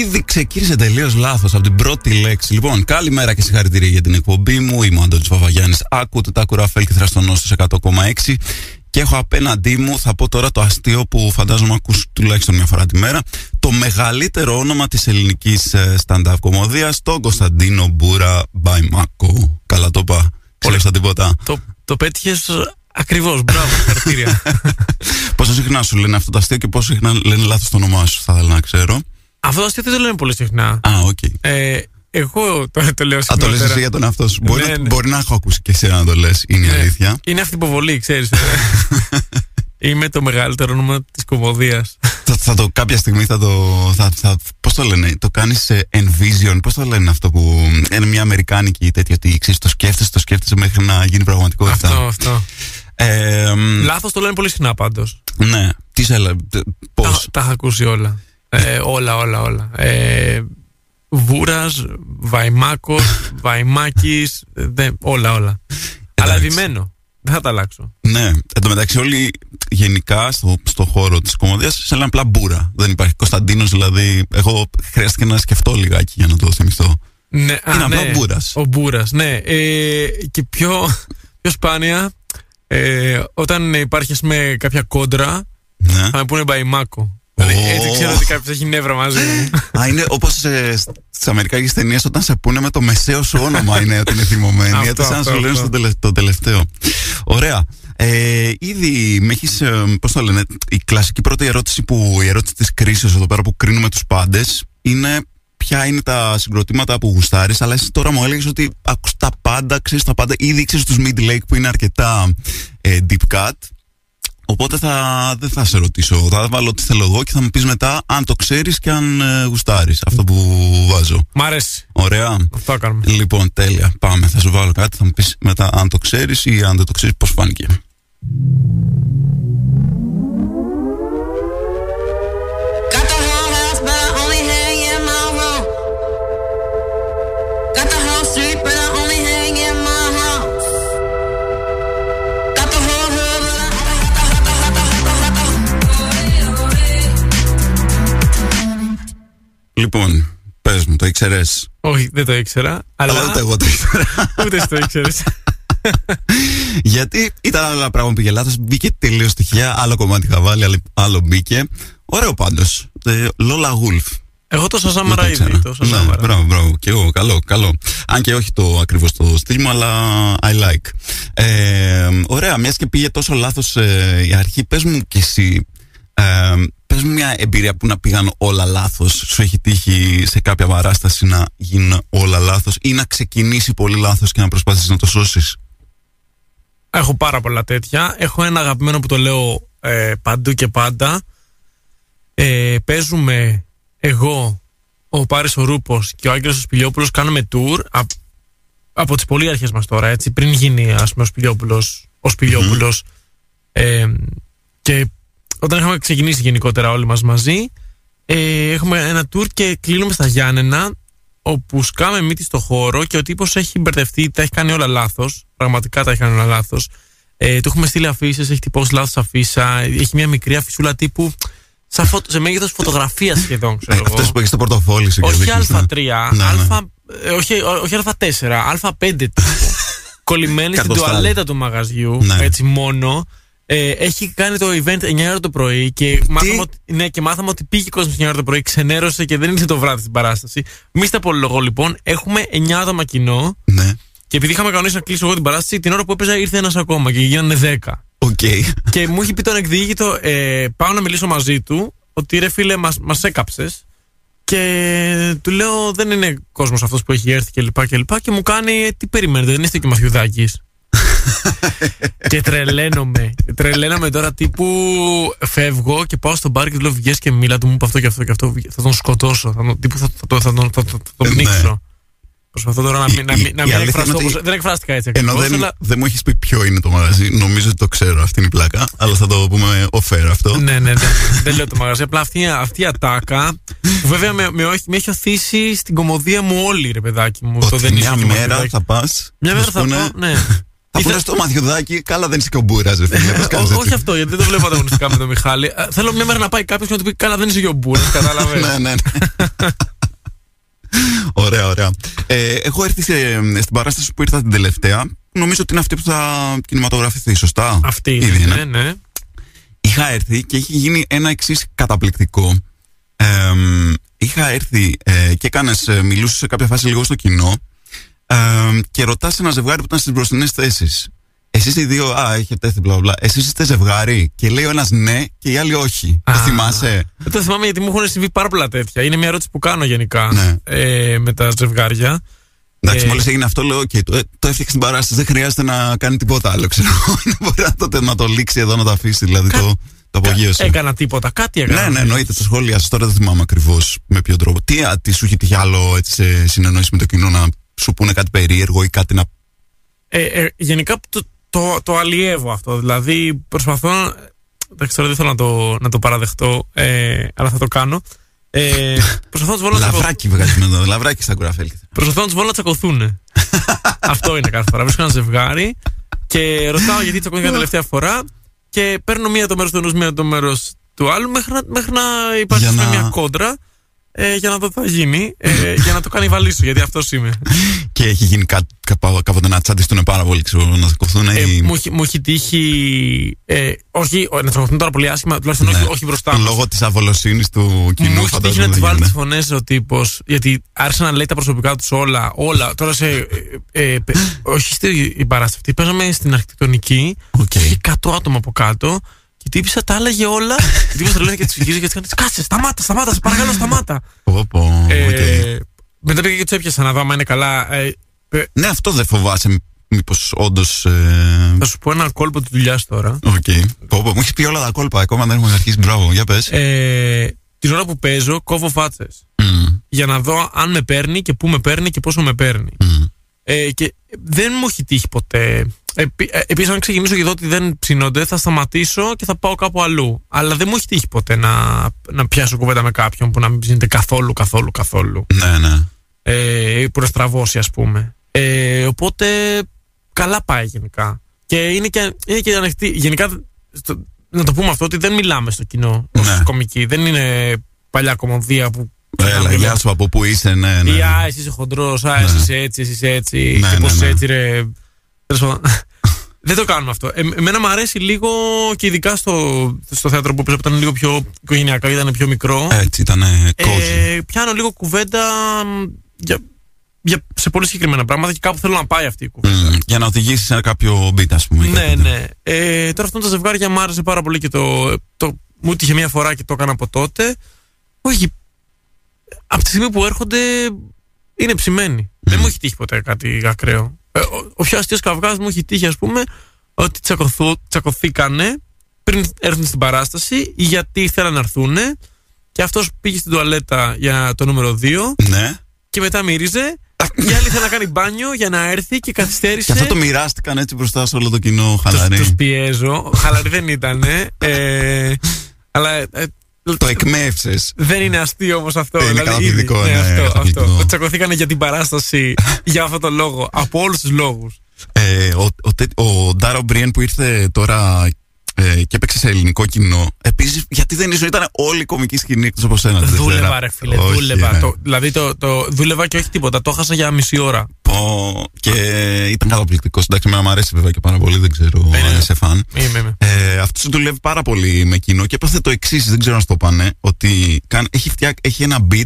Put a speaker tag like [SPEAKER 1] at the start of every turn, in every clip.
[SPEAKER 1] Καλημέρα. Ε, όπα. Ήδη ξεκίνησε τελείως λάθος από την πρώτη λέξη. Λοιπόν, καλημέρα και συγχαρητήρια για την εκπομπή μου. Είμαι ο Αντώνης Παπαγιάννης. Ακούτε τα κουράφελ και θραστονό στου 100,6. Και έχω απέναντί μου, θα πω τώρα το αστείο που φαντάζομαι ακούς τουλάχιστον μια φορά τη μέρα, το μεγαλύτερο όνομα της ελληνικής ε, stand-up κομμωδίας, τον Κωνσταντίνο Μπούρα Μπαϊμάκο. Καλά το είπα. Ξέρεις τα τίποτα;
[SPEAKER 2] Το, το πέτυχες ακριβώς. Μπράβο, χαρακτήρια.
[SPEAKER 1] πόσο συχνά σου λένε αυτό το αστείο και πόσο συχνά λένε λάθος το όνομά σου, θα ήθελα να ξέρω.
[SPEAKER 2] Αυτό το αστείο δεν το λένε πολύ συχνά.
[SPEAKER 1] Α, OK. Okay.
[SPEAKER 2] Ε, εγώ τώρα το λέω συχνά.
[SPEAKER 1] Α, το λες εσύ για τον εαυτό σου. Μπορεί,
[SPEAKER 2] Ναι,
[SPEAKER 1] να,
[SPEAKER 2] ναι.
[SPEAKER 1] μπορεί να έχω ακούσει και εσένα να το λες, είναι η
[SPEAKER 2] Ναι.
[SPEAKER 1] αλήθεια.
[SPEAKER 2] Είναι αυτή η υποβολή, ξέρεις. ε. Είμαι το μεγαλύτερο όνομα της κωμωδίας.
[SPEAKER 1] θα, θα το κάποια στιγμή θα το. Θα, θα, πώς το λένε, το κάνεις envision. Πώς το λένε αυτό που. Είναι μια αμερικάνικη τέτοια ότι ξέρεις, το σκέφτεσαι, το σκέφτεσαι μέχρι να γίνει πραγματικότητα.
[SPEAKER 2] αυτό, αυτό.
[SPEAKER 1] Ε, μ,
[SPEAKER 2] Λάθος το λένε πολύ συχνά πάντως.
[SPEAKER 1] ναι, τι σε έλεγα. Πώς;
[SPEAKER 2] Τα, τα έχω ακούσει όλα. Ε, όλα, όλα, όλα. Ε, Βούρας, Βαϊμάκος, Βαϊμάκης, ε, δεν- όλα, όλα. Αλλά
[SPEAKER 1] Εντάξει.
[SPEAKER 2] επιμένω. Δεν θα τα αλλάξω.
[SPEAKER 1] Ναι, εν τω μεταξύ όλοι γενικά στο, στο χώρο της κομμωδίας σε λένε απλά μπούρα. Δεν υπάρχει Κωνσταντίνος, δηλαδή. Εγώ χρειάστηκε να σκεφτώ λιγάκι για να το θυμηθώ.
[SPEAKER 2] Ναι, α,
[SPEAKER 1] Είναι απλά
[SPEAKER 2] ναι.
[SPEAKER 1] ο Μπούρας.
[SPEAKER 2] Ο Μπούρας, ναι. Ε, και πιο, πιο σπάνια, ε, όταν υπάρχει ας πούμε, κάποια κόντρα,
[SPEAKER 1] Ναι.
[SPEAKER 2] θα με πούνε Μπαϊμάκο. Δηλαδή,
[SPEAKER 1] Ω.
[SPEAKER 2] έτσι ξέρω ότι κάποιος έχει νεύρα μαζί μου.
[SPEAKER 1] Α, είναι όπως στις αμερικάνικες ταινίες όταν σε πούνε με το μεσαίο σου όνομα είναι ότι είναι θυμωμένοι.
[SPEAKER 2] Αυτό,
[SPEAKER 1] Γιατί σαν να
[SPEAKER 2] αυτό,
[SPEAKER 1] σου λένε
[SPEAKER 2] αυτό.
[SPEAKER 1] στο τελε- το τελευταίο. Ωραία. Ε, ήδη με έχεις. Πώς το λένε, η κλασική πρώτη ερώτηση που. Η ερώτηση της κρίσης εδώ πέρα που κρίνουμε τους πάντες είναι ποια είναι τα συγκροτήματα που γουστάρεις. Αλλά εσύ τώρα μου έλεγες ότι ακούς τα πάντα, ξέρεις τα πάντα. Ήδη ξέρει τους Mid Lake που είναι αρκετά ε, deep cut. Οπότε θα, δεν θα σε ρωτήσω. Θα βάλω ό,τι θέλω εγώ και θα μου πεις μετά αν το ξέρεις και αν ε, γουστάρεις αυτό που βάζω.
[SPEAKER 2] Μ' αρέσει.
[SPEAKER 1] Ωραία.
[SPEAKER 2] Αυτό κάνουμε.
[SPEAKER 1] Λοιπόν, τέλεια. Πάμε. Θα σου βάλω κάτι. Θα μου πεις μετά αν το ξέρεις ή αν δεν το ξέρεις, πώς φάνηκε. Λοιπόν, πες μου, το ήξερες;
[SPEAKER 2] Όχι, δεν το ήξερα. Αλλά
[SPEAKER 1] Αλλά ούτε εγώ το ήξερα.
[SPEAKER 2] ούτε εσύ το ήξερες.
[SPEAKER 1] Γιατί ήταν άλλο πράγμα που πήγε λάθος. Μπήκε τελείως στοιχεία. Άλλο κομμάτι είχα βάλει, άλλο- άλλο μπήκε. Ωραίο πάντως. Λόλα Γούλφ.
[SPEAKER 2] Εγώ το
[SPEAKER 1] Δεν
[SPEAKER 2] Σασάμαρα
[SPEAKER 1] το
[SPEAKER 2] ήδη.
[SPEAKER 1] ήξερα.
[SPEAKER 2] Το
[SPEAKER 1] Ναι,
[SPEAKER 2] Σασάμαρα.
[SPEAKER 1] μπράβο, μπράβο. Και εγώ, καλό, καλό. Αν και όχι το ακριβώς το στυλ μου, αλλά I like. Ε, ωραία, μιας και πήγε τόσο λάθος ε, η αρχή, πες μου κι εσύ. Ε, πες μου μια εμπειρία που να πήγαν όλα λάθος. Σου έχει τύχει σε κάποια παράσταση να γίνουν όλα λάθος ή να ξεκινήσει πολύ λάθος και να προσπαθήσεις να το σώσεις;
[SPEAKER 2] Έχω πάρα πολλά τέτοια. Έχω ένα αγαπημένο που το λέω ε, παντού και πάντα. Ε, παίζουμε εγώ, ο Πάρης ο Ρούπος και ο Άγγελος ο Σπηλιόπουλος κάνουμε tour απ- από τις πολύ αρχές μας τώρα, έτσι, πριν γίνει ας πούμε ο Σπηλιόπουλος, ο Σπηλιόπουλος. Ε, και όταν είχαμε ξεκινήσει γενικότερα όλοι μας μαζί, ε, έχουμε ένα tour και κλείνουμε στα Γιάννενα όπου σκάμε μύτη στο χώρο και ο τύπος έχει μπερδευτεί, τα έχει κάνει όλα λάθος, πραγματικά τα έχει κάνει όλα λάθος. Ε, του έχουμε στείλει αφήσεις, έχει τυπώσει λάθος αφίσα, έχει μια μικρή αφισούλα τύπου σαν φωτο, σε μέγεθος φωτογραφίας σχεδόν, ξέρω εγώ.
[SPEAKER 1] Αυτές που έχεις στο πορτοφόλι σου και
[SPEAKER 2] Όχι
[SPEAKER 1] δείχνεις, ναι.
[SPEAKER 2] Α3,
[SPEAKER 1] Ναι, ναι.
[SPEAKER 2] α, ε, όχι, ό- όχι Α4, Α5 τύπου. Κολλημένη στην
[SPEAKER 1] Καρτοστάλι.
[SPEAKER 2] τουαλέτα του μαγαζιού,
[SPEAKER 1] Ναι.
[SPEAKER 2] έτσι μόνο. Ε, έχει κάνει το event 9 ώρα το πρωί και μάθαμε, ότι, ναι, και μάθαμε ότι πήγε κόσμος 9 ώρα το πρωί, ξενέρωσε και δεν ήρθε το βράδυ στην παράσταση. Μη στα πολυλογώ λοιπόν, έχουμε 9 άτομα κοινό
[SPEAKER 1] Ναι,
[SPEAKER 2] και επειδή είχαμε κανονίσει να κλείσω εγώ την παράσταση, την ώρα που έπαιζα ήρθε ένας ακόμα και γίνανε 10.
[SPEAKER 1] οκ.
[SPEAKER 2] και μου έχει πει το ανεκδιήγητο, ε, πάω να μιλήσω μαζί του, ότι ρε φίλε, μας, μας έκαψες. Και του λέω, δεν είναι κόσμος αυτός που έχει έρθει κλπ. Και, και, και μου κάνει, «Ε, τι περιμένετε, δεν είστε και Μαθιουδάκης. Και τρελαίνομαι. Τρελαίνομαι τώρα τύπου φεύγω και πάω στο μπαρ και του λέω βγες και μίλα του μου είπε αυτό και αυτό και αυτό. Θα τον σκοτώσω. Θα, τον- τύπου θα, θα, θα, θα, τον- θα, θα, θα τον
[SPEAKER 1] Ναι.
[SPEAKER 2] πνίξω. Προσπαθώ τώρα να μην, να,
[SPEAKER 1] Η-
[SPEAKER 2] μην- να
[SPEAKER 1] η
[SPEAKER 2] μην
[SPEAKER 1] αλήθεια
[SPEAKER 2] εκφραστώ.
[SPEAKER 1] είναι ότι-
[SPEAKER 2] όπως- δεν εκφράστηκα έτσι
[SPEAKER 1] Ενώ
[SPEAKER 2] ακριβώς,
[SPEAKER 1] δεν,
[SPEAKER 2] αλλά-
[SPEAKER 1] δεν μου έχεις πει ποιο είναι το μαγαζί, νομίζω ότι το ξέρω. Αυτή είναι η πλάκα. Αλλά θα το πούμε off-air αυτό.
[SPEAKER 2] ναι, ναι, ναι. δεν λέω το μαγαζί. Απλά αυτή, αυτή η ατάκα που βέβαια με, με, όχι- με έχει οθήσει στην κομμωδία μου όλη, ρε παιδάκι μου. το
[SPEAKER 1] Ότι
[SPEAKER 2] δεν
[SPEAKER 1] μια
[SPEAKER 2] είσαι και
[SPEAKER 1] μέρα
[SPEAKER 2] μαθηδάκι.
[SPEAKER 1] θα πας.
[SPEAKER 2] Μια μέρα θα πω, ναι.
[SPEAKER 1] Θα πούνε στο μαθιουδάκι, καλά δεν είσαι και ο Μπούρα, ρε φίλε. πώς κάνεις
[SPEAKER 2] Ό-
[SPEAKER 1] έτσι.
[SPEAKER 2] όχι αυτό, γιατί δεν το βλέπω ανταγωνιστικά με τον Μιχάλη. Ε, Θέλω μια μέρα να πάει κάποιος και να του πει Καλά, δεν είσαι και ο Μπούρα, κατάλαβες.
[SPEAKER 1] ναι, ναι, ναι. ωραία, ωραία. Ε, έχω έρθει σε- στην παράσταση που ήρθα την τελευταία. Νομίζω ότι είναι αυτή που θα κινηματογραφηθεί, σωστά;
[SPEAKER 2] Αυτή
[SPEAKER 1] Ήδη
[SPEAKER 2] είναι. Ναι, ναι.
[SPEAKER 1] Είχα έρθει και έχει γίνει ένα εξής καταπληκτικό. Εμ, είχα έρθει ε, και έκανες, μιλούσες σε κάποια φάση λίγο στο κοινό εμ, και ρωτάς ένα ζευγάρι που ήταν στις μπροστινές θέσεις. Εσείς οι δύο, α, έχετε έρθει, μπλα μπλα. Εσείς είστε ζευγάρι. Και λέει ο ένας ναι και οι άλλοι όχι. Το
[SPEAKER 2] Α.
[SPEAKER 1] θυμάσαι;
[SPEAKER 2] Δεν το θυμάμαι γιατί μου έχουν συμβεί πάρα πολλά τέτοια. Είναι μια ερώτηση που κάνω γενικά
[SPEAKER 1] Ναι.
[SPEAKER 2] ε, με τα ζευγάρια.
[SPEAKER 1] Εντάξει,
[SPEAKER 2] Ε,
[SPEAKER 1] μόλις έγινε αυτό, λέω: OK, το, το έφτιαξε την παράσταση. Δεν χρειάζεται να κάνει τίποτα άλλο. Ξέρω. Μπορεί να το, να το λήξει εδώ, να το αφήσει. Δηλαδή το, το απογείωσε.
[SPEAKER 2] Έκανα τίποτα, κάτι έκανα.
[SPEAKER 1] Ναι, ναι, εννοείται. Το σχόλια σα τώρα δεν θυμάμαι ακριβώς με ποιο τρόπο. Τι, α, τι σου είχε τύχει άλλο έτσι, σε συνεννόηση με το κοινό να σου πούνε κάτι περίεργο ή κάτι να.
[SPEAKER 2] Ε, ε, γενικά το, το, το αλιεύω αυτό. Δηλαδή προσπαθώ. Εντάξει, τώρα δεν θέλω να το, να το παραδεχτώ, ε, αλλά θα το κάνω. Ε, προσπαθώ να τους βάλω να τσακωθούν.
[SPEAKER 1] Λαβράκι βγάζει με το. Λαβράκι στα Κουραφέλ.
[SPEAKER 2] Προσπαθώ να τους βάλω να τσακωθούν. αυτό είναι κάθε φορά. Βρίσκω ένα ζευγάρι και ρωτάω γιατί τσακώθηκαν τελευταία φορά και παίρνω μία το μέρος του ενός, μία το μέρος του άλλου μέχρι να, μέχρι να υπάρξει
[SPEAKER 1] Για να-
[SPEAKER 2] μια κόντρα ε, για να δω τι θα γίνει, ε, για να το κάνει βαλίσου, γιατί αυτός είμαι.
[SPEAKER 1] Και έχει γίνει κά, κάπα- κάποτε να τσαντιστούν πάρα πολύ, ξέρω, να σηκωθούν.
[SPEAKER 2] Ε,
[SPEAKER 1] ή...
[SPEAKER 2] μου, έχει- μου έχει τύχει. Ε, όχι, ο- να τσακωθούν τώρα πολύ άσχημα, τουλάχιστον όχι, όχι μπροστά μου.
[SPEAKER 1] Λόγω της αβολοσύνης του κοινού,
[SPEAKER 2] Μου έχει τύχει
[SPEAKER 1] φαντάζομαι.
[SPEAKER 2] να
[SPEAKER 1] δεν
[SPEAKER 2] της βάλει τις
[SPEAKER 1] γίνεται.
[SPEAKER 2] φωνές ο τύπος, γιατί άρχισε να λέει τα προσωπικά τους όλα. όλα. Τώρα σε. Ε, ε, πε- όχι στην παράσταση. Παίζαμε στην αρχιτεκτονική.
[SPEAKER 1] Οκ.
[SPEAKER 2] Είχε 100 άτομα από κάτω. Και η τύπησα τα έλεγε όλα. Η τύπησα τρελαίνει και τη φυγίζει και τη κάνει Κάτσε, σταμάτα, σταμάτα, σε παρακαλώ, σταμάτα.
[SPEAKER 1] Πω, πω,
[SPEAKER 2] Ε,
[SPEAKER 1] οκ.
[SPEAKER 2] Μετά πήγα και τους έπιασα να δω άμα είναι καλά. Ε, ε,
[SPEAKER 1] Ναι, αυτό δεν φοβάσαι. Μήπως όντως.
[SPEAKER 2] θα σου πω ένα κόλπο της δουλειάς τώρα.
[SPEAKER 1] Οκ. Πω, πω, Μου έχει πει όλα τα κόλπα. Ακόμα δεν έχουμε αρχίσει. Μπράβο, για πες.
[SPEAKER 2] Ε, την ώρα που παίζω, κόβω φάτσες. Για να δω αν με παίρνει και πού με παίρνει και πόσο με παίρνει. Ε, και δεν μου έχει τύχει ποτέ. Επί, ε, Επίσης, αν ξεκινήσω και δω ότι δεν ψήνονται, θα σταματήσω και θα πάω κάπου αλλού. Αλλά δεν μου έχει τύχει ποτέ να, να πιάσω κουβέντα με κάποιον που να μην ψήνεται καθόλου, καθόλου, καθόλου.
[SPEAKER 1] Ναι, ναι.
[SPEAKER 2] Ε, που να στραβώσει, ας πούμε. Ε, οπότε, καλά πάει γενικά. Και είναι και, είναι και ανοιχτή. Γενικά, στο- να το πούμε αυτό, ότι δεν μιλάμε στο κοινό ως
[SPEAKER 1] Ναι.
[SPEAKER 2] κομική. Δεν είναι παλιά κομμωδία που.
[SPEAKER 1] Έλα, γεια σου από πού είσαι, ναι, ναι.
[SPEAKER 2] Ή α, εσύ είσαι χοντρός, α, εσύ είσαι έτσι, εσύ είσαι έτσι.
[SPEAKER 1] Ναι,
[SPEAKER 2] και
[SPEAKER 1] ναι,
[SPEAKER 2] πώς
[SPEAKER 1] ναι.
[SPEAKER 2] έτσι, ρε. Τέλος πάντων. Δεν το κάνουμε αυτό. Ε, εμένα μου αρέσει λίγο και ειδικά στο, στο θέατρο που παίζω, που ήταν λίγο πιο οικογενειακό, ήταν πιο μικρό.
[SPEAKER 1] Έτσι ήταν cozy.
[SPEAKER 2] Ε, πιάνω λίγο κουβέντα μ, για, για, σε πολύ συγκεκριμένα πράγματα και κάπου θέλω να πάει αυτή η κουβέντα.
[SPEAKER 1] Μμ, Για να οδηγήσεις σε κάποιο beat, ας πούμε. ή
[SPEAKER 2] Ναι,
[SPEAKER 1] κάτι.
[SPEAKER 2] ναι. Ε, τώρα αυτό τα ζευγάρια μου άρεσε πάρα πολύ και το, το μου τύχε μία φορά και το έκανα από τότε. Όχι. Από τη στιγμή που έρχονται είναι ψημένοι. Δεν μου έχει τύχει ποτέ κάτι ακραίο. Ε, ο, ο πιο αστείος καυγάς μου έχει τύχει, ας πούμε, ότι τσακωθού, τσακωθήκανε πριν έρθουν στην παράσταση γιατί ήθελαν να έρθουν και αυτός πήγε στην τουαλέτα για το νούμερο 2
[SPEAKER 1] Ναι.
[SPEAKER 2] και μετά μύριζε. Η άλλη ήθελε να κάνει μπάνιο για να έρθει και καθυστέρησε.
[SPEAKER 1] Και αυτό το μοιράστηκαν έτσι μπροστά σε όλο το κοινό
[SPEAKER 2] Τους,
[SPEAKER 1] χαλαρή.
[SPEAKER 2] τους πιέζω. Χαλαρή δεν ήταν. Ε, αλλά ε,
[SPEAKER 1] Το εκμεύσε.
[SPEAKER 2] δεν είναι αστείο όμως αυτό.
[SPEAKER 1] Είναι
[SPEAKER 2] δηλαδή,
[SPEAKER 1] καταπληκτικό,
[SPEAKER 2] ήδη.
[SPEAKER 1] ναι,
[SPEAKER 2] αυτό,
[SPEAKER 1] καταπληκτικό.
[SPEAKER 2] αυτό. Τσακωθήκανε για την παράσταση για αυτόν τον λόγο. Από όλους τους λόγους.
[SPEAKER 1] Ε, ο, ο, τε- ο Ντάρο Μπριέν που ήρθε τώρα ε, και έπαιξε σε ελληνικό κοινό. Επίσης, γιατί δεν ήσουν, ήταν όλη η κομική σκηνή εκτός από σένα. τη Δευτέρα.
[SPEAKER 2] Δούλευα, ρε φίλε,
[SPEAKER 1] Όχι,
[SPEAKER 2] δούλευα.
[SPEAKER 1] ναι.
[SPEAKER 2] Το, δηλαδή το, το, δούλευα και όχι τίποτα. Το χάσα για μισή ώρα.
[SPEAKER 1] Πω, και ήταν καταπληκτικό. Εντάξει, εμένα μου αρέσει βέβαια και πάρα πολύ, δεν ξέρω
[SPEAKER 2] Ναι, ναι.
[SPEAKER 1] αν είσαι φαν.
[SPEAKER 2] Είμαι, είμαι.
[SPEAKER 1] Ε, Αυτός δουλεύει πάρα πολύ με κοινό και έπαθε το εξής, δεν ξέρω αν στο πάνε, ότι καν, έχει, φτιάξει, έχει ένα beat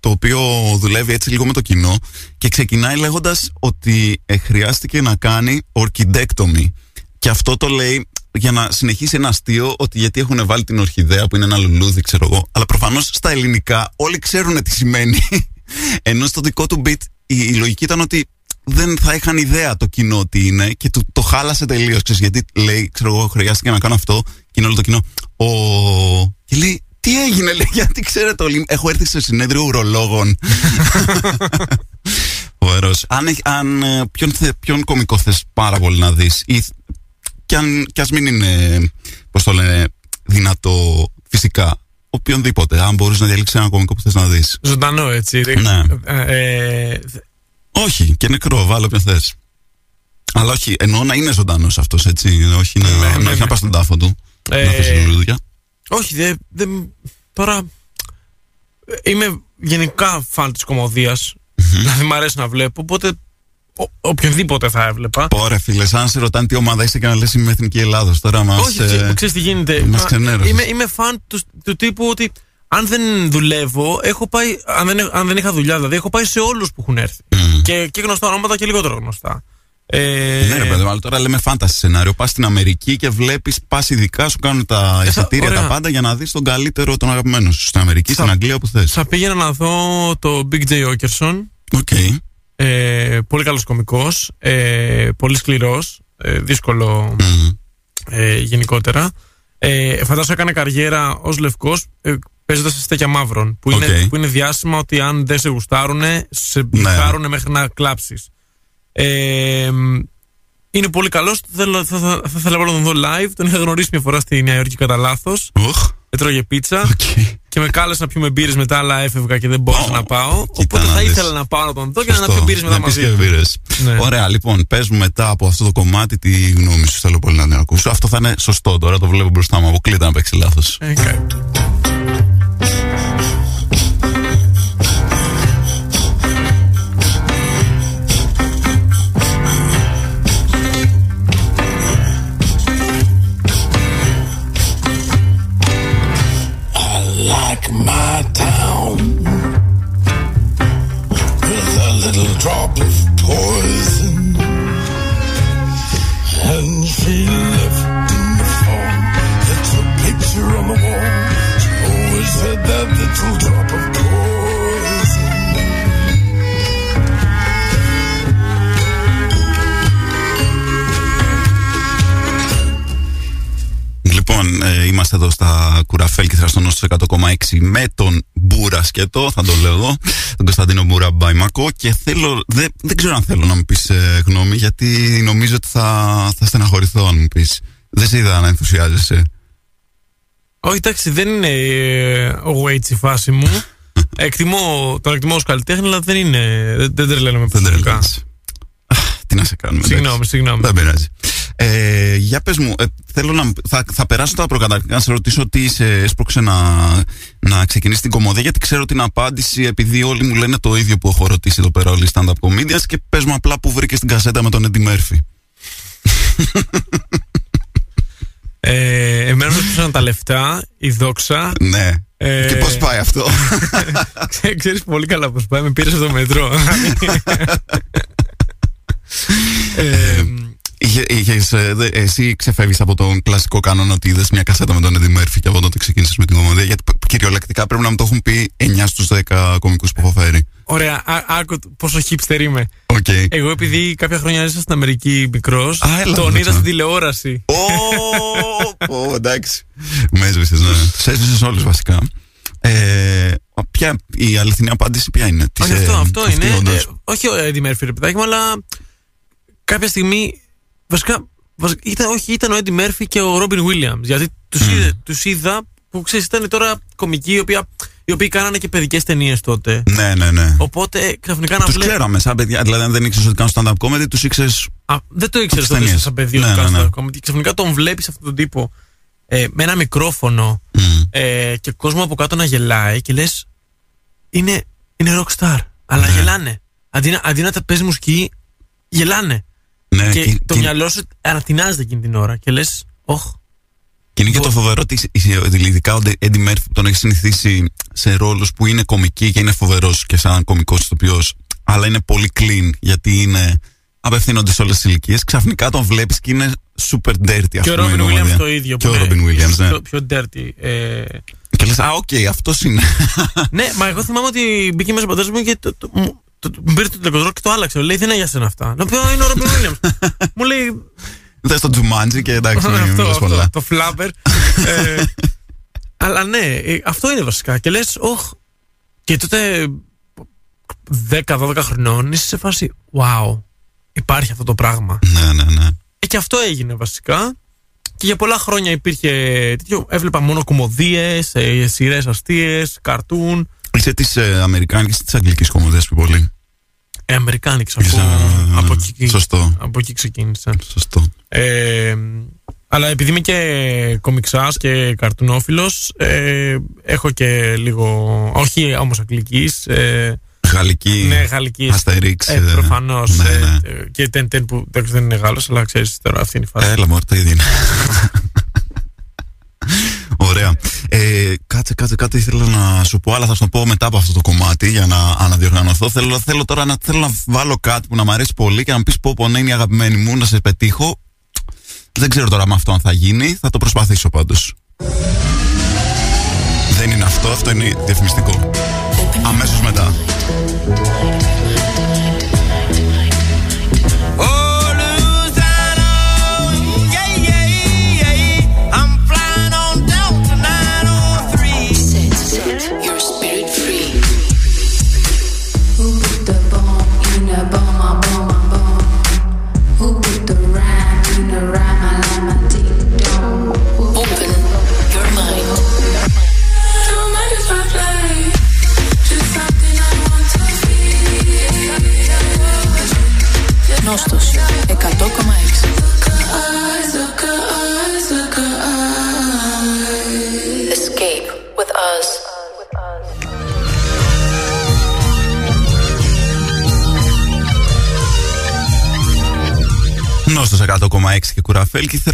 [SPEAKER 1] το οποίο δουλεύει έτσι λίγο με το κοινό και ξεκινάει λέγοντας ότι ε, χρειάστηκε να κάνει ορκιντέκτομη. Και αυτό το λέει για να συνεχίσει ένα αστείο ότι γιατί έχουν βάλει την ορχιδέα που είναι ένα λουλούδι, ξέρω εγώ. Αλλά προφανώς στα ελληνικά όλοι ξέρουν τι σημαίνει. Ενώ στο δικό του beat η, η λογική ήταν ότι δεν θα είχαν ιδέα το κοινό τι είναι και του, το χάλασε τελείως. Γιατί λέει, ξέρω εγώ, χρειάστηκε να κάνω αυτό και είναι όλο το κοινό. Ο... Και λέει, τι έγινε, λέει, γιατί ξέρετε όλοι. Έχω έρθει σε συνέδριο ουρολόγων. Φοβερός. Αν, έχει- αν, ε, ποιον, θε, ποιον κωμικό θες πάρα πολύ να δεις ή, και, αν, και ας μην είναι, πώς το λένε, δυνατό φυσικά, οποιονδήποτε, αν μπορείς να διαλέξεις ένα κωμικό που θες να δεις.
[SPEAKER 2] Ζωντανό, έτσι.
[SPEAKER 1] Ναι.
[SPEAKER 2] Ε, ε,
[SPEAKER 1] Όχι, και νεκρό, βάλω όποιον θες. Αλλά όχι, εννοώ να είναι ζωντανός αυτός, έτσι. Όχι να,
[SPEAKER 2] Ναι,
[SPEAKER 1] να,
[SPEAKER 2] ναι,
[SPEAKER 1] όχι
[SPEAKER 2] ναι.
[SPEAKER 1] να πας στον τάφο του.
[SPEAKER 2] Ε,
[SPEAKER 1] να αφήσει λουλούδια.
[SPEAKER 2] Όχι, δεν. δεν- τώρα. ε, Είμαι γενικά φαν της κομμωδίας. Δηλαδή, μου αρέσει να βλέπω. Οπότε. Ο- οποιονδήποτε θα έβλεπα.
[SPEAKER 1] Πόρε, φίλε, σαν σε ρωτάνε τι ομάδα είσαι και να λες είμαι εθνική Ελλάδος. Τώρα μας.
[SPEAKER 2] Όχι, ξέ- ξέρεις τι γίνεται.
[SPEAKER 1] μας
[SPEAKER 2] Α,
[SPEAKER 1] ξενέρωσες.
[SPEAKER 2] Είμαι, είμαι φαν του, του τύπου ότι αν δεν δουλεύω, έχω πάει. Αν δεν, αν δεν είχα δουλειά, δηλαδή, έχω πάει σε όλους που έχουν έρθει. Και, και γνωστά ονόματα και λιγότερο γνωστά. Ε,
[SPEAKER 1] Ναι, ρε παιδί, μου, αλλά τώρα λέμε fantasy σενάριο. Πας στην Αμερική και βλέπεις, πας ειδικά, σου κάνουν τα
[SPEAKER 2] θα-
[SPEAKER 1] εισιτήρια
[SPEAKER 2] ωραία.
[SPEAKER 1] τα πάντα για να δεις τον καλύτερο, τον αγαπημένο σου. Στην Αμερική,
[SPEAKER 2] Θα-
[SPEAKER 1] στην Αγγλία, όπου θες.
[SPEAKER 2] Θα πήγαινα να δω το Big Jay Oakerson.
[SPEAKER 1] OK.
[SPEAKER 2] Ε, πολύ καλός κωμικός, ε, πολύ σκληρός, ε, δύσκολο
[SPEAKER 1] Μμμ.
[SPEAKER 2] ε, γενικότερα. Ε, φαντάζομαι έκανε καριέρα ως λευκός ε, παίζοντας σε στέκια μαύρων, που, είναι,
[SPEAKER 1] Οκ.
[SPEAKER 2] που είναι διάσημα ότι αν δεν σε γουστάρουνε, σε μπλοκάρουνε μέχρι να κλάψεις. Ε, μ, είναι πολύ καλός, θέλω, θα, θα, θα ήθελα να τον δω live, τον είχα γνωρίσει μια φορά στη Νέα Υόρκη κατά λάθος.
[SPEAKER 1] Οχ.
[SPEAKER 2] Έτρωγε πίτσα
[SPEAKER 1] Οκ.
[SPEAKER 2] και με κάλεσε να πιούμε μπύρες μετά, αλλά έφευγα και δεν μπορούσα
[SPEAKER 1] Ω,
[SPEAKER 2] να πάω.
[SPEAKER 1] κοίτα
[SPEAKER 2] Οπότε
[SPEAKER 1] να
[SPEAKER 2] θα
[SPEAKER 1] δεις.
[SPEAKER 2] ήθελα να πάω να τον δω και να
[SPEAKER 1] Σωστό.
[SPEAKER 2] πιω μπύρες μετά
[SPEAKER 1] Να πεις
[SPEAKER 2] μαζί.
[SPEAKER 1] και
[SPEAKER 2] του.
[SPEAKER 1] μπύρες.
[SPEAKER 2] Ναι.
[SPEAKER 1] Ωραία, λοιπόν, πες μου μετά από αυτό το κομμάτι τη γνώμη σου. Θέλω πολύ να την ακούσω. Αυτό θα είναι σωστό τώρα, το βλέπω μπροστά μου. Αποκλείται να παίξει λάθος.
[SPEAKER 2] Ε,
[SPEAKER 3] my
[SPEAKER 1] είμαστε εδώ στα Κουραφέλ και Θραστονό στο 100,6 με τον Μπούρα Σκέτο, θα το λέω εγώ, τον Κωνσταντίνο Μπούρα Μπαϊμακό και θέλω, δεν, δεν ξέρω αν θέλω να μου πεις ε, γνώμη γιατί νομίζω ότι θα, θα στεναχωρηθώ αν μου πεις. Δεν σε είδα να ενθουσιάζεσαι.
[SPEAKER 2] Όχι, εντάξει, δεν είναι ε, ο Waits η φάση μου. εκτιμώ, τον εκτιμώ ως καλλιτέχνη, αλλά δεν είναι. Δεν, δεν τρελαίνομαι
[SPEAKER 1] Δεν
[SPEAKER 2] προσωπικά.
[SPEAKER 1] τρελαίνεις. Αχ, Τι να σε κάνουμε. εντάξει.
[SPEAKER 2] Συγγνώμη, συγγνώμη.
[SPEAKER 1] Δεν πειράζει. Ε, για πες μου, ε, θέλω να, θα, θα περάσω τα προκαταρκτικά να σε ρωτήσω τι σε έσπρωξε να, να ξεκινήσεις την κομμωδία γιατί ξέρω την απάντηση επειδή όλοι μου λένε το ίδιο που έχω ρωτήσει εδώ πέρα όλοι οι stand-up comedians και πες μου απλά που βρήκες την κασέτα με τον Eddie Murphy.
[SPEAKER 2] Ε, εμένα με πούσαν τα λεφτά, η δόξα.
[SPEAKER 1] Ναι.
[SPEAKER 2] Ε,
[SPEAKER 1] Και πώς πάει αυτό;
[SPEAKER 2] Ξέ- Ξέρεις πολύ καλά πώς πάει, με πήρες στο μετρό. ε,
[SPEAKER 1] Είχε, είχες, ε, δε- εσύ ξεφεύγεις από τον κλασικό κανόνα ότι είδες μια κασέτα με τον Eddie Murphy και από τότε ξεκίνησες με την κωμωδία γιατί π- κυριολεκτικά πρέπει να μου το έχουν πει 9 στους 10 κωμικούς που έχω φέρει.
[SPEAKER 2] ωραία, α- άκου πόσο hipster είμαι.
[SPEAKER 1] Οκ.
[SPEAKER 2] Εγώ επειδή κάποια χρόνια έζησα στην Αμερική μικρός,
[SPEAKER 1] Α, έλα,
[SPEAKER 2] το
[SPEAKER 1] 'δωξα.
[SPEAKER 2] είδα στην τηλεόραση.
[SPEAKER 1] Ω, ω, εντάξει. Με έσβησες, ναι. Τους έσβησες όλους βασικά. Ε, ποια, η αληθινή απάντηση ποια είναι;
[SPEAKER 2] Όχι,
[SPEAKER 1] Της,
[SPEAKER 2] αυτό,
[SPEAKER 1] ε,
[SPEAKER 2] αυτό
[SPEAKER 1] αυτή
[SPEAKER 2] είναι.
[SPEAKER 1] όντως;
[SPEAKER 2] ε, όχι ο Eddie Murphy, ρε παιδάκι μου, αλλά κάποια στιγμή. Βασικά, βασικά ήταν, όχι, ήταν ο Eddie Murphy και ο Robin Williams. Γιατί τους είδα, τους είδα που ξέρεις, ήταν τώρα κομικοί οι, οποία, οι οποίοι κάνανε και παιδικές ταινίες τότε.
[SPEAKER 1] Ναι, ναι, ναι.
[SPEAKER 2] Οπότε ξαφνικά να
[SPEAKER 1] Τους
[SPEAKER 2] βλέπει.
[SPEAKER 1] ξέραμε σαν παιδιά. Δηλαδή, αν δεν ήξερες ότι κάνουν stand-up comedy, τους ήξερες
[SPEAKER 2] Α, δεν το ήξερες
[SPEAKER 1] τις
[SPEAKER 2] τότε
[SPEAKER 1] ταινίες.
[SPEAKER 2] σαν παιδί
[SPEAKER 1] Ναι,
[SPEAKER 2] ότι
[SPEAKER 1] ναι,
[SPEAKER 2] κάνεις
[SPEAKER 1] ναι.
[SPEAKER 2] stand-up comedy. Και ξαφνικά τον βλέπεις αυτόν τον τύπο ε, με ένα μικρόφωνο
[SPEAKER 1] μ,
[SPEAKER 2] ε, και κόσμο από κάτω να γελάει και λες. Είναι, είναι rockstar. Αλλά
[SPEAKER 1] Ναι.
[SPEAKER 2] γελάνε. Αντί να, αντί να τα παίζει μουσική, γελάνε.
[SPEAKER 1] Ναι,
[SPEAKER 2] και
[SPEAKER 1] και,
[SPEAKER 2] το
[SPEAKER 1] και-
[SPEAKER 2] μυαλό σου ανατινάζεται εκείνη την ώρα. Και λες, Ωχ.
[SPEAKER 1] και είναι και το φοβερό ότι είσαι- ότι ειδικά ο Eddie Murphy που τον έχεις συνηθίσει σε ρόλους που είναι κομική και είναι φοβερός και σαν κομικός ηθοποιός αλλά είναι πολύ clean γιατί είναι απευθύνονται σε όλες τις ηλικίες ξαφνικά τον βλέπεις και είναι super dirty ας
[SPEAKER 2] Και ο
[SPEAKER 1] πούμε, η
[SPEAKER 2] Ρόμπιν
[SPEAKER 1] κομμωδία.
[SPEAKER 2] Williams το ίδιο.
[SPEAKER 1] και
[SPEAKER 2] που
[SPEAKER 1] ο
[SPEAKER 2] είναι
[SPEAKER 1] Robin Williams ναι.
[SPEAKER 2] Πιο, πιο dirty. Ε,
[SPEAKER 1] και λες α οκ αυτός είναι
[SPEAKER 2] ναι, μα εγώ θυμάμαι ότι μπήκε μέσα ο πατέρας μου και το, το, μου- το, το- μου πήρε το τηλεκοντρόλ και το άλλαξε. Λέει, δεν είναι για σένα αυτά; Να πω, είναι ο Robin Williams. μου λέει,
[SPEAKER 1] Θες το Τζουμάντζι και εντάξει μην
[SPEAKER 2] αυτό,
[SPEAKER 1] λες
[SPEAKER 2] αυτό,
[SPEAKER 1] πολλά
[SPEAKER 2] το Flubber. ε, αλλά ναι, ε, αυτό είναι βασικά. Και λες, Ωχ. Και τότε 10-12 χρονών είσαι σε φάση, Wow, υπάρχει αυτό το πράγμα.
[SPEAKER 1] ναι ναι ναι
[SPEAKER 2] Ε, και αυτό έγινε βασικά. Και για πολλά χρόνια υπήρχε. τέτοιο, έβλεπα μόνο κομμωδίες, ε, σειρές αστείες, καρτούν.
[SPEAKER 1] Είσαι της ε, Αμερικάνικης ή της Αγγλικής κομμωδίας πιο πολύ
[SPEAKER 2] Ε, Αμερικάνικη από,
[SPEAKER 1] Είσαι,
[SPEAKER 2] από, εκεί,
[SPEAKER 1] Σωστό.
[SPEAKER 2] από εκεί ξεκίνησα.
[SPEAKER 1] Σωστό.
[SPEAKER 2] Ε, αλλά επειδή είμαι και κομιξάς και καρτουνόφιλος ε, έχω και λίγο, όχι όμως αγγλικής, ε,
[SPEAKER 1] Γαλλική.
[SPEAKER 2] ναι γαλλικής.
[SPEAKER 1] Αστερίξ.
[SPEAKER 2] Ε, προφανώς.
[SPEAKER 1] Ναι,
[SPEAKER 2] ε,
[SPEAKER 1] ναι.
[SPEAKER 2] ε, και τεν που εντάξει, δεν είναι Γάλλος, αλλά ξέρεις τώρα αυτή είναι η φάση.
[SPEAKER 1] Έλα, μωρέ, τα ίδια είναι. Ωραία. Ε, κάτσε, κάτσε, κάτι ήθελα να σου πω, αλλά θα σου το πω μετά από αυτό το κομμάτι για να αναδιοργανωθώ. Θέλω, θέλω τώρα να, θέλω να βάλω κάτι που να μου αρέσει πολύ και να μου πεις πω, πω ναι, είναι η αγαπημένη μου, να σε πετύχω. Δεν ξέρω τώρα με αυτό αν θα γίνει, θα το προσπαθήσω πάντως. Δεν είναι αυτό, αυτό είναι διαφημιστικό.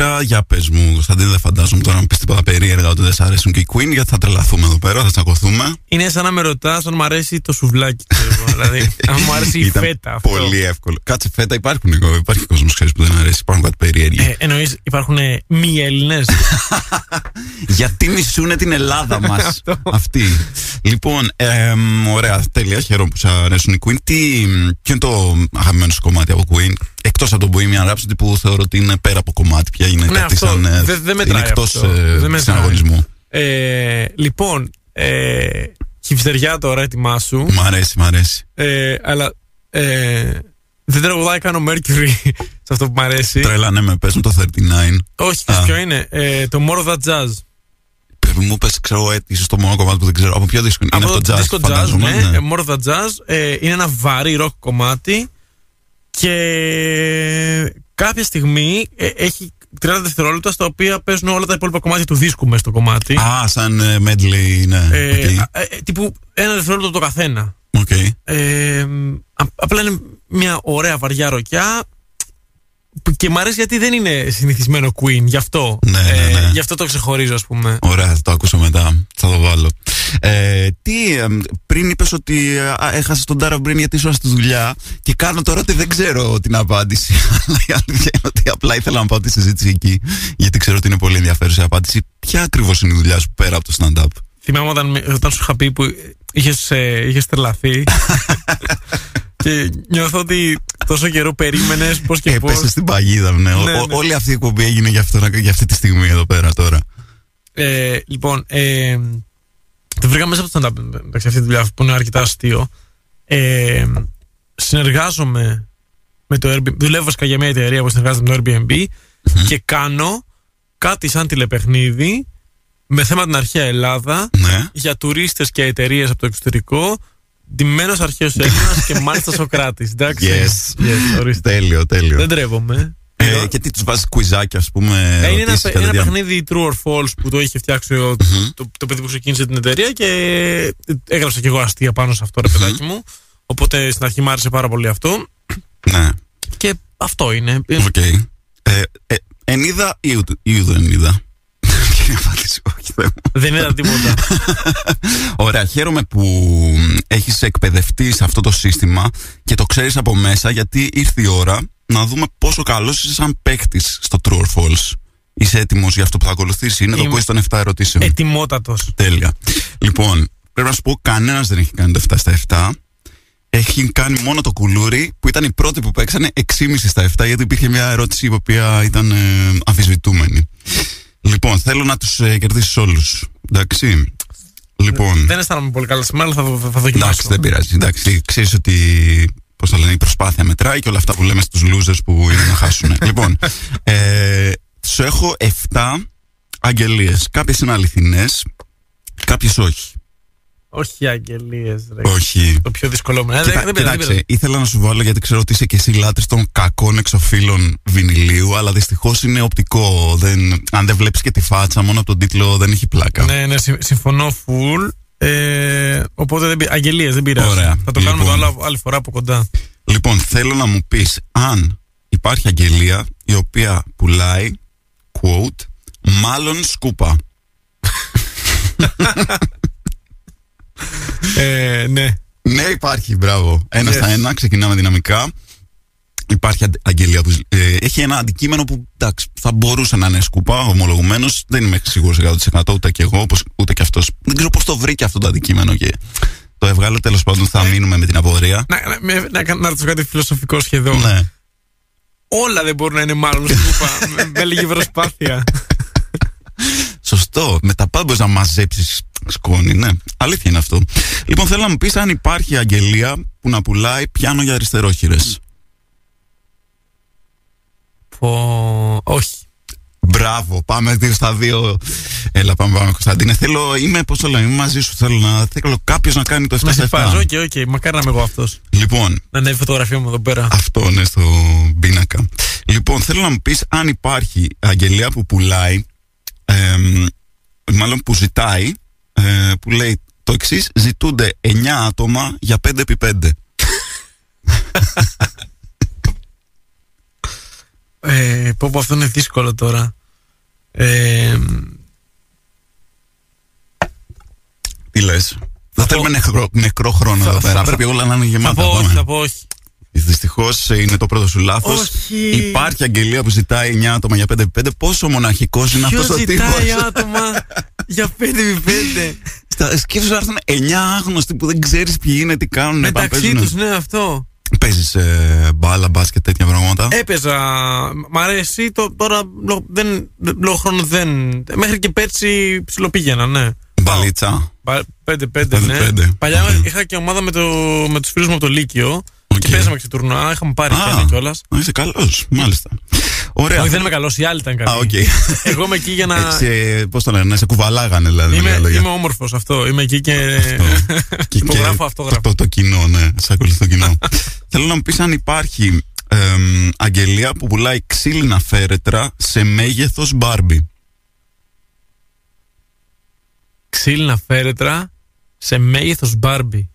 [SPEAKER 1] Κουραφέλ κύθρα. Για πες μου, Κωνσταντίνε, δεν φαντάζομαι τώρα να πεις τίποτα περίεργα ότι δεν σ' αρέσουν και οι Queen, γιατί θα τρελαθούμε εδώ πέρα, θα τσακωθούμε.
[SPEAKER 2] Είναι σαν να με ρωτάς αν μου αρέσει το σουβλάκι. ξέρω εγώ. δηλαδή, αν μου αρέσει η
[SPEAKER 1] Ήταν
[SPEAKER 2] φέτα. Αυτό.
[SPEAKER 1] Πολύ εύκολο. Κάτσε φέτα, υπάρχουν, υπάρχει κόσμος που δεν αρέσει, υπάρχουν κάτι περίεργοι.
[SPEAKER 2] Ε, εννοείς υπάρχουν ε, μη Έλληνες;
[SPEAKER 1] Γιατί μισούνε την Ελλάδα μας αυτή. Λοιπόν, εμ, ωραία, τέλεια. Χαίρομαι που σας αρέσουν οι Queen. Τι, ποιο είναι το αγαπημένο σου κομμάτι από Queen, εκτός από τον Bohemian Rhapsody που θεωρώ ότι είναι πέρα από κομμάτι πια. Είναι
[SPEAKER 2] Ναι,
[SPEAKER 1] κάτι
[SPEAKER 2] αυτό.
[SPEAKER 1] σαν. ε,
[SPEAKER 2] Δεν- δεν
[SPEAKER 1] είναι
[SPEAKER 2] μετράει
[SPEAKER 1] εκτός
[SPEAKER 2] αυτό. Δεν μετράει.
[SPEAKER 1] συναγωνισμού.
[SPEAKER 2] ε, λοιπόν, ε, χυψτεριά τώρα, έτοιμά σου.
[SPEAKER 1] Μ' αρέσει, μ' αρέσει.
[SPEAKER 2] Ε, αλλά ε, δεν τραγουδάει καν ο Mercury σε αυτό που μου αρέσει.
[SPEAKER 1] Τρέλα, ναι, με πες μου το 39.
[SPEAKER 2] Όχι, ξέρεις
[SPEAKER 1] Α.
[SPEAKER 2] ποιο είναι. Ε, το More of That Jazz.
[SPEAKER 1] Πρέπει μου πες, ξέρω, ε, ίσως το μόνο κομμάτι που δεν ξέρω. Από ποιο δίσκο είναι.
[SPEAKER 2] Από
[SPEAKER 1] Είναι
[SPEAKER 2] το
[SPEAKER 1] αυτό jazz,
[SPEAKER 2] disco jazz,
[SPEAKER 1] φαντάζομαι.
[SPEAKER 2] ναι.
[SPEAKER 1] ναι.
[SPEAKER 2] Ε, More of That Jazz. Ε, είναι ένα βαρύ rock κομμάτι και κάποια στιγμή ε, έχει 30 δευτερόλεπτα στα οποία παίζουν όλα τα υπόλοιπα κομμάτια του δίσκου μέσα στο κομμάτι.
[SPEAKER 1] Α, σαν ε, medley, ναι.
[SPEAKER 2] Ε,
[SPEAKER 1] οκ.
[SPEAKER 2] α, ε, τύπου ένα δευτερόλεπτο το καθένα.
[SPEAKER 1] Οκ.
[SPEAKER 2] Ε, α- απλά είναι μια ωραία βαριά ροκιά που- και μ' αρέσει γιατί δεν είναι συνηθισμένο Queen, γι' αυτό.
[SPEAKER 1] Ναι, ναι, ναι.
[SPEAKER 2] γι' αυτό το ξεχωρίζω, ας πούμε.
[SPEAKER 1] Ωραία, θα το ακούσω μετά. Θα το βάλω. Ε, τι, ε, πριν είπες ότι ε, έχασες τον Τάρα Μπριν γιατί ήσουν στη δουλειά και κάνω τώρα ότι δεν ξέρω την απάντηση. Αλλά η αλήθεια είναι ότι απλά ήθελα να πάω τη συζήτηση εκεί, γιατί ξέρω ότι είναι πολύ ενδιαφέρουσα η απάντηση. Ποια ακριβώς είναι η δουλειά σου πέρα από το stand-up;
[SPEAKER 2] Θυμάμαι όταν, με- όταν σου είχα πει που είχες, ε, είχες τρελαθεί και νιώθω ότι τόσο καιρό περίμενες πώς και πώς.
[SPEAKER 1] Έπεσε στην παγίδα, ναι. Ο-
[SPEAKER 2] Ναι,
[SPEAKER 1] ο-
[SPEAKER 2] ναι.
[SPEAKER 1] όλη αυτή η εκπομπή έγινε για, αυτό, για αυτή τη στιγμή εδώ πέρα τώρα.
[SPEAKER 2] Ε, λοιπόν, ε, το βρήκα μέσα από το stand-up εντάξει, αυτή τη δουλειά που είναι αρκετά αστείο. Ε, συνεργάζομαι με το Airbnb. Δουλεύω βασικά για μια εταιρεία που συνεργάζεται με το Airbnb και κάνω κάτι σαν τηλεπαιχνίδι με θέμα την αρχαία Ελλάδα
[SPEAKER 1] Ναι.
[SPEAKER 2] για τουρίστες και εταιρείες από το εξωτερικό. Ντυμένος αρχαίος Έλληνας και μάλιστα Σοκράτης. Εντάξει.
[SPEAKER 1] Yes.
[SPEAKER 2] yes ορίστε.
[SPEAKER 1] Τέλειο, τέλειο.
[SPEAKER 2] Δεν τρέπομαι.
[SPEAKER 1] Ε, και τι τους βάζεις κουιζάκια, ας πούμε.
[SPEAKER 2] Ε, είναι ένα,
[SPEAKER 1] ερωτήσεις
[SPEAKER 2] παι-
[SPEAKER 1] κατά
[SPEAKER 2] ένα
[SPEAKER 1] διά-
[SPEAKER 2] παιχνίδι true or false που το είχε φτιάξει ο- το, το παιδί που ξεκίνησε την εταιρεία και έγραψα και εγώ αστεία πάνω σε αυτό, ρε παιδάκι μου. Οπότε στην αρχή μου άρεσε πάρα πολύ αυτό.
[SPEAKER 1] Ναι.
[SPEAKER 2] Και αυτό είναι. Ε,
[SPEAKER 1] Οκ. Ε, ε, ενίδα ή ούτε, ή ούτε ενίδα. Ποια είναι η απάντηση, όχι Θεέ μου.
[SPEAKER 2] Δεν είδα τίποτα.
[SPEAKER 1] Ωραία, χαίρομαι που έχεις εκπαιδευτεί σε αυτό το σύστημα και το ξέρεις από μέσα γιατί ήρθε η ώρα να δούμε πόσο καλός είσαι σαν παίχτης στο True or False. Είσαι έτοιμος για αυτό που θα ακολουθήσει. Είναι
[SPEAKER 2] Είμαι.
[SPEAKER 1] το quiz των 7 ερωτήσεων.
[SPEAKER 2] Ετοιμότατος.
[SPEAKER 1] Τέλεια. Λοιπόν, πρέπει να σου πω, κανένας δεν έχει κάνει το 7 στα 7. Έχει κάνει μόνο το κουλούρι που ήταν οι πρώτοι που παίξανε 6,5 στα 7 γιατί υπήρχε μια ερώτηση η οποία ήταν ε, αμφισβητούμενη. Λοιπόν, θέλω να τους ε, κερδίσεις όλους. Εντάξει. Λοιπόν,
[SPEAKER 2] Δεν αισθάνομαι πολύ καλά σήμερα, αλλά θα, θα, θα
[SPEAKER 1] εντάξει,
[SPEAKER 2] δοκιμάσω.
[SPEAKER 1] δεν πειράζει. Εντάξει, ξέρεις ότι πώς το λένε, η προσπάθεια μετράει και όλα αυτά που λέμε στους losers που είναι να χάσουν. λοιπόν, ε, σου έχω 7 αγγελίες. Κάποιες είναι αληθινές, κάποιες όχι.
[SPEAKER 2] Όχι αγγελίες, ρε.
[SPEAKER 1] Όχι.
[SPEAKER 2] Το πιο δύσκολο μου. Ε,
[SPEAKER 1] Κοίτα-
[SPEAKER 2] δεν- δεν πειράζει, δεν
[SPEAKER 1] Κοίταξε, ήθελα να σου βάλω γιατί ξέρω ότι είσαι και εσύ λάτρης των κακών εξοφύλων βινιλίου, αλλά δυστυχώς είναι οπτικό. Δεν, αν δεν βλέπεις και τη φάτσα, μόνο από τον τίτλο δεν έχει πλάκα.
[SPEAKER 2] Ναι, ναι, συμ- συμφωνώ full. Ε, οπότε δεν πει- αγγελίες δεν πειράζει.
[SPEAKER 1] Ωραία.
[SPEAKER 2] Θα το κάνουμε το
[SPEAKER 1] Λοιπόν.
[SPEAKER 2] άλλο, άλλη φορά από κοντά.
[SPEAKER 1] Λοιπόν, θέλω να μου πεις αν υπάρχει αγγελία η οποία πουλάει, quote, μάλλον σκούπα.
[SPEAKER 2] Ε, ναι.
[SPEAKER 1] Ναι, υπάρχει, μπράβο. Ένα
[SPEAKER 2] Yes.
[SPEAKER 1] στα ένα, ξεκινάμε δυναμικά. Υπάρχει αντε- αγγελία που ε, έχει ένα αντικείμενο που εντάξει, θα μπορούσε να είναι σκούπα, ομολογουμένως. Δεν είμαι σίγουρος 100% ούτε και εγώ, όπως, ούτε και αυτός. Δεν ξέρω πώς το βρήκε αυτό το αντικείμενο και το έβγαλε. Τέλος πάντων, θα μείνουμε με την απορία.
[SPEAKER 2] Να, να, με- να, να, να ρωτήσω κάτι φιλοσοφικό σχεδόν.
[SPEAKER 1] Ναι.
[SPEAKER 2] Όλα δεν μπορούν να είναι μάλλον σκούπα με, με λίγη προσπάθεια.
[SPEAKER 1] Σωστό. Με τα πάντα μπορεί να μαζέψεις σκόνη, ναι. Αλήθεια είναι αυτό. Λοιπόν, θέλω να μου πεις αν υπάρχει αγγελία που να πουλάει πιάνο για αριστερόχειρες.
[SPEAKER 2] Πω, όχι.
[SPEAKER 1] Μπράβο, πάμε δύο στα δύο. Έλα, πάμε, πάμε, Κωνσταντίνε. Θέλω, είμαι, πώς το λέμε, είμαι μαζί σου. Θέλω να θέλω κάποιος να κάνει το 7
[SPEAKER 2] Να σε
[SPEAKER 1] στα 7.
[SPEAKER 2] φάζω, οκ, οκ. Μακάρι να είμαι εγώ αυτός.
[SPEAKER 1] Λοιπόν,
[SPEAKER 2] Να ανέβει η φωτογραφία μου εδώ πέρα.
[SPEAKER 1] αυτό είναι στο πίνακα. Λοιπόν, θέλω να μου πεις αν υπάρχει αγγελία που πουλάει, εμ, μάλλον που ζητάει, ε, που λέει το εξής: Ζητούνται 9 άτομα για 5x5.
[SPEAKER 2] Ε, πω, πω, αυτό είναι δύσκολο τώρα. Ε,
[SPEAKER 1] Τι λες; Δεν θέλουμε νεκρό, νεκρό χρόνο
[SPEAKER 2] Θα-
[SPEAKER 1] εδώ
[SPEAKER 2] θα-
[SPEAKER 1] πέρα.
[SPEAKER 2] θα-
[SPEAKER 1] Πρέπει όλα να είναι
[SPEAKER 2] θα
[SPEAKER 1] γεμάτα.
[SPEAKER 2] πω όχι,
[SPEAKER 1] Πάμε.
[SPEAKER 2] θα πω όχι.
[SPEAKER 1] Δυστυχώς είναι το πρώτο σου λάθος.
[SPEAKER 2] Όχι.
[SPEAKER 1] Υπάρχει αγγελία που ζητάει 9 άτομα για 5x5. Πόσο μοναχικό είναι
[SPEAKER 2] Ποιο
[SPEAKER 1] αυτός ο τύπος;
[SPEAKER 2] ζητάει άτομα για 5x5
[SPEAKER 1] Σκέψου να έρθουν 9 άγνωστοι που δεν ξέρεις ποιοι είναι, τι κάνουν.
[SPEAKER 2] μεταξύ τους, ναι, αυτό.
[SPEAKER 1] Παίζεις ε, μπάλα, μπάσκετ, τέτοια πράγματα;
[SPEAKER 2] Έπαιζα. Μ' αρέσει. Το, τώρα λόγω, δεν, λόγω χρόνου δεν. Μέχρι και πέρσι ψιλοπήγαινα, ναι.
[SPEAKER 1] Μπαλίτσα.
[SPEAKER 2] 5-5, ναι.
[SPEAKER 1] Πέντε-πέντε.
[SPEAKER 2] Παλιά
[SPEAKER 1] Οκ.
[SPEAKER 2] είχα και ομάδα με, το, με τους φίλους μου από το Λύκειο.
[SPEAKER 1] Οκ.
[SPEAKER 2] Και παίζαμε και σε τουρνουά. Είχαμε πάρει και κιόλας.
[SPEAKER 1] Α, είσαι καλός, μάλιστα. Ωραία.
[SPEAKER 2] Όχι, δεν είμαι καλός, οι άλλοι ήταν καλοί.
[SPEAKER 1] Α, οκ.
[SPEAKER 2] Εγώ είμαι εκεί για να.
[SPEAKER 1] Έτσι, ε, πώς το λένε, να σε κουβαλάγανε δηλαδή. με
[SPEAKER 2] Είμαι,
[SPEAKER 1] λίγα λόγια.
[SPEAKER 2] είμαι όμορφος αυτό. Είμαι εκεί και.
[SPEAKER 1] Και-
[SPEAKER 2] Υπογράφω
[SPEAKER 1] και
[SPEAKER 2] αυτόγραφο.
[SPEAKER 1] Το, το, το κοινό, ναι. Σε ακολουθεί το κοινό. Θέλω να μου πεις αν υπάρχει εμ, αγγελία που πουλάει ξύλινα φέρετρα σε μέγεθος Μπάρμπι.
[SPEAKER 2] Ξύλινα φέρετρα σε μέγεθος Μπάρμπι.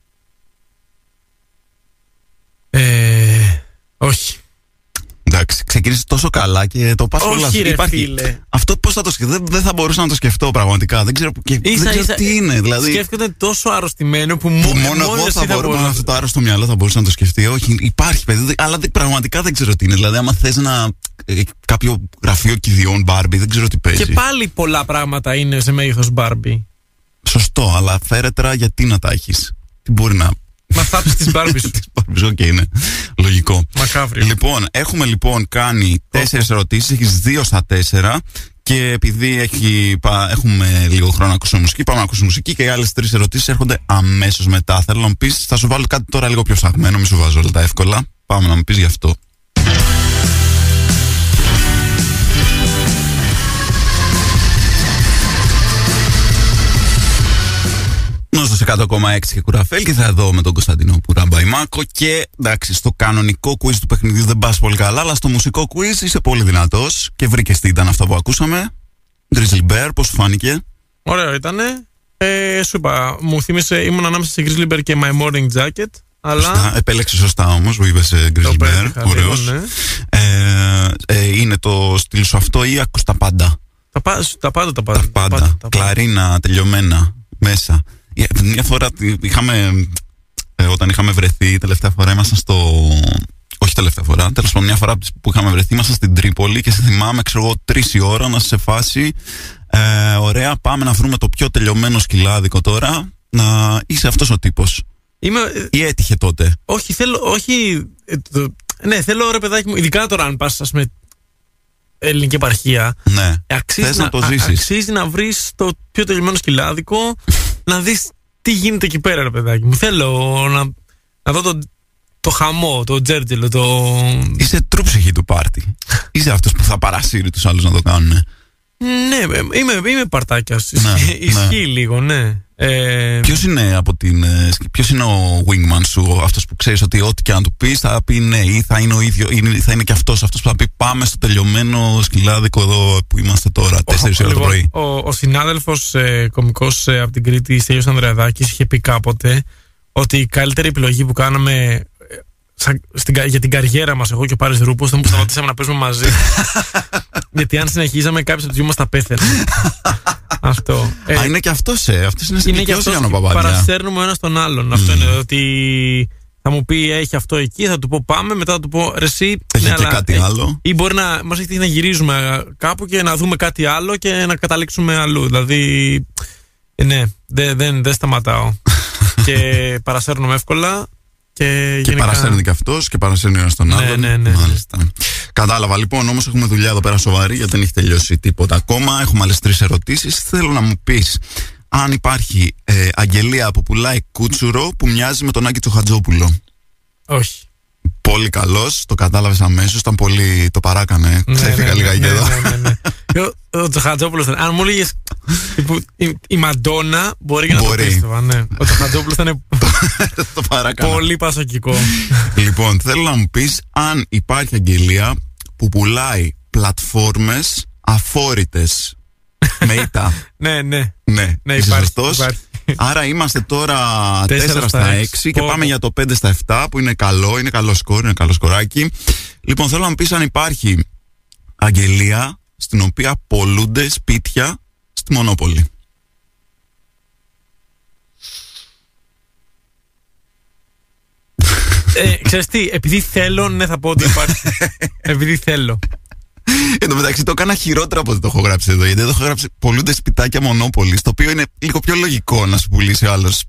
[SPEAKER 2] Ε, όχι.
[SPEAKER 1] Εντάξει, ξεκίνησε τόσο καλά και το πας όλα.
[SPEAKER 2] Όχι, ρε φίλε.
[SPEAKER 1] Αυτό πώς θα το σκεφτώ; Δεν, δεν θα μπορούσα να το σκεφτώ πραγματικά. Δεν ξέρω, και, δεν
[SPEAKER 2] Ίσα,
[SPEAKER 1] ξέρω
[SPEAKER 2] ίσα,
[SPEAKER 1] τι είναι. Δηλαδή,
[SPEAKER 2] Σκέφτεται τόσο αρρωστημένο που,
[SPEAKER 1] που
[SPEAKER 2] μό-
[SPEAKER 1] μόνος εγώ
[SPEAKER 2] εσύ
[SPEAKER 1] θα μπορούσα
[SPEAKER 2] μπορείς
[SPEAKER 1] με αυτό το άρρωστο μυαλό θα μπορούσα να το σκεφτεί. Όχι, υπάρχει παιδί, δεν- αλλά δεν- πραγματικά δεν ξέρω τι είναι. Δηλαδή, άμα θες να. ε, κάποιο γραφείο κηδειών Μπάρμπι, δεν ξέρω τι παίζει.
[SPEAKER 2] Και πάλι πολλά πράγματα είναι σε μέγεθος Μπάρμπι.
[SPEAKER 1] Σωστό, αλλά φέρετρα γιατί να τα έχεις; Τι μπορεί να.
[SPEAKER 2] Μα θάψει τη Μπάρμπι σου.
[SPEAKER 1] Τις Μπάρμπις, οκ, είναι. Λογικό.
[SPEAKER 2] Μακάβριο.
[SPEAKER 1] Λοιπόν, έχουμε λοιπόν κάνει τέσσερις ερωτήσεις. Έχεις δύο στα τέσσερα. Και επειδή έχει, πα- έχουμε λίγο χρόνο να ακούσουμε μουσική, πάμε να ακούσουμε μουσική και οι άλλες τρεις ερωτήσεις έρχονται αμέσως μετά. Θέλω να μου πεις, θα σου βάλω κάτι τώρα λίγο πιο ψαγμένο, μη σου βάζω όλα τα εύκολα. Πάμε να μου πεις γι' αυτό. 100,6 και κουραφέλ και θα εδώ με τον Κωνσταντινό Πουραμπαϊμάκο και εντάξει στο κανονικό quiz του παιχνιδιού δεν πας πολύ καλά αλλά στο μουσικό quiz είσαι πολύ δυνατός και βρήκες τι ήταν αυτό που ακούσαμε Grizzly Bear, πώς σου φάνηκε;
[SPEAKER 2] Ωραίο ήτανε. Ε, σου είπα, μου θύμισε, ήμουν ανάμεσα σε Grizzly Bear και My Morning Jacket. Αλλά.
[SPEAKER 1] Σωστά, επέλεξες σωστά όμως που είπες ε,
[SPEAKER 2] Το
[SPEAKER 1] Grizzly Bear,
[SPEAKER 2] πέτυχα λίγο,
[SPEAKER 1] ωραίος
[SPEAKER 2] ναι.
[SPEAKER 1] ε, ε, Είναι το στυλ σου αυτό ή ακούς τα πάντα;
[SPEAKER 2] Τα, πα- τα πάντα τα πάντα.
[SPEAKER 1] Τα πάντα,
[SPEAKER 2] τα πάντα.
[SPEAKER 1] κλαρίνα, τελειωμένα μέσα Ε, Μια φορά τι- είχαμε ε, όταν είχαμε βρεθεί τελευταία φορά ήμασταν στο. Όχι τελευταία φορά, τέλος πάντων, μια φορά από τις που είχαμε βρεθεί ήμασταν στην Τρίπολη και σε θυμάμαι, ξέρω εγώ, τρεις η ώρα να είσαι σε φάση. Ε, ωραία, πάμε να βρούμε το πιο τελειωμένο σκυλάδικο τώρα. Να είσαι αυτός ο τύπος.
[SPEAKER 2] Είμαι, ε,
[SPEAKER 1] Ή έτυχε τότε.
[SPEAKER 2] όχι, θέλω, όχι. ε, το- ναι, θέλω ρε παιδάκι μου, ειδικά τώρα αν πας, ας πούμε, ελληνική επαρχία.
[SPEAKER 1] Ναι.
[SPEAKER 2] ε, Αξίζει
[SPEAKER 1] Θες να το
[SPEAKER 2] α-
[SPEAKER 1] ζήσεις.
[SPEAKER 2] Αξίζει να βρεις το πιο τελειωμένο σκυλάδικο, να δεις τι γίνεται εκεί πέρα, ρε παιδάκι μου. Θέλω να, να δω το, το χαμό, το τζέρτζελο, το.
[SPEAKER 1] Είσαι τρου ψυχή του πάρτι. Είσαι αυτός που θα παρασύρει τους άλλους να το κάνουν.
[SPEAKER 2] Ναι, ε, είμαι, είμαι παρτάκιας.
[SPEAKER 1] Ναι,
[SPEAKER 2] Ισχύει λίγο, ναι. Ε,
[SPEAKER 1] Ποιος είναι, από την, ε, ποιος είναι ο wingman σου, αυτός που ξέρεις ότι ό,τι και αν του πεις θα πει ναι, ή θα είναι ο ίδιο, ή θα είναι και αυτός αυτός που θα πει πάμε στο τελειωμένο σκυλάδικο εδώ που είμαστε τώρα, 4 ώρα το
[SPEAKER 2] λοιπόν,
[SPEAKER 1] πρωί.
[SPEAKER 2] Ο, ο συνάδελφος ε, κωμικός από την Κρήτη, Στέλιος Ανδρεαδάκης, είχε πει κάποτε ότι η καλύτερη επιλογή που κάναμε ε, σαν- στην, κα- για την καριέρα μας, εγώ και ο Πάρης Ρούπος, ήταν που σταματήσαμε να παίζουμε μαζί. Γιατί αν συνεχίζαμε, κάποιος από τους δυο μας τα πέθαινε. Αυτό. Ε,
[SPEAKER 1] Α, είναι και αυτός, ε. Αυτός είναι
[SPEAKER 2] είναι και
[SPEAKER 1] συνοικιός
[SPEAKER 2] αυτός.
[SPEAKER 1] για να παπάδια.
[SPEAKER 2] Παρασέρνουμε ο ένας τον άλλον. Αυτό είναι. Ότι θα μου πει έχει αυτό εκεί, θα του πω πάμε, μετά θα του πω ρε εσύ.
[SPEAKER 1] Έχει
[SPEAKER 2] ναι,
[SPEAKER 1] και
[SPEAKER 2] αλλά,
[SPEAKER 1] κάτι
[SPEAKER 2] ε,
[SPEAKER 1] άλλο;
[SPEAKER 2] Ή μπορεί να μας έχει τύχει να γυρίζουμε κάπου και να δούμε κάτι άλλο και να καταλήξουμε αλλού. Δηλαδή. ε, ναι, δεν δεν δεν σταματάω. και παρασέρνουμε εύκολα. Και,
[SPEAKER 1] Και
[SPEAKER 2] γενικά...
[SPEAKER 1] παρασέρνει και αυτός και παρασέρνει ο ένας τον
[SPEAKER 2] Ναι,
[SPEAKER 1] άλλον.
[SPEAKER 2] ναι, ναι.
[SPEAKER 1] Μάλιστα. Κατάλαβα. Λοιπόν, όμως έχουμε δουλειά εδώ πέρα σοβαρή γιατί δεν έχει τελειώσει τίποτα ακόμα. Έχουμε άλλες τρεις ερωτήσεις. Θέλω να μου πεις αν υπάρχει ε, αγγελία που πουλάει κούτσουρο που μοιάζει με τον Άκη Τσοχατζόπουλο.
[SPEAKER 2] Όχι.
[SPEAKER 1] Πολύ καλός, το κατάλαβες αμέσως. Ήταν πολύ. Το παράκανε.
[SPEAKER 2] Ναι,
[SPEAKER 1] Ξέφυγα
[SPEAKER 2] ναι,
[SPEAKER 1] λίγα
[SPEAKER 2] ναι,
[SPEAKER 1] και εδώ.
[SPEAKER 2] ναι, ναι, ναι. Ο- Ο Τσοχατζόπουλος. Αν μου έλεγε. η, η Μαντόνα μπορεί και να
[SPEAKER 1] Μπορεί.
[SPEAKER 2] το πίστευα. Ναι. Ο Τσοχατζόπουλος ήταν
[SPEAKER 1] το παράκανα.
[SPEAKER 2] πολύ πασοκικό.
[SPEAKER 1] Λοιπόν, θέλω να μου πεις αν υπάρχει αγγελία που πουλάει πλατφόρμες αφόρητες με ήττα.
[SPEAKER 2] ναι, ναι.
[SPEAKER 1] Ναι,
[SPEAKER 2] Ναι,
[SPEAKER 1] είσαι
[SPEAKER 2] υπάρχει,
[SPEAKER 1] σωστός.
[SPEAKER 2] υπάρχει.
[SPEAKER 1] Άρα είμαστε τώρα 4
[SPEAKER 2] Τέσσερα
[SPEAKER 1] στα
[SPEAKER 2] στα
[SPEAKER 1] 6
[SPEAKER 2] έξι.
[SPEAKER 1] και
[SPEAKER 2] Πω,
[SPEAKER 1] πάμε
[SPEAKER 2] πω.
[SPEAKER 1] για το 5 στα 7 που είναι καλό, είναι καλό σκορ, είναι καλό σκοράκι. Λοιπόν, θέλω να μου πεις αν υπάρχει αγγελία στην οποία πολλούνται σπίτια στη Μονόπολη.
[SPEAKER 2] Ε, ξέρεις τι, επειδή θέλω, ναι, θα πω ότι υπάρχει. επειδή θέλω.
[SPEAKER 1] Εν τω μεταξύ το έκανα χειρότερα από ό,τι το έχω γράψει εδώ. Γιατί εδώ έχω γράψει πολλούνται σπιτάκια Μονόπολης. Το οποίο είναι λίγο πιο λογικό να σου πουλήσει ο άλλος.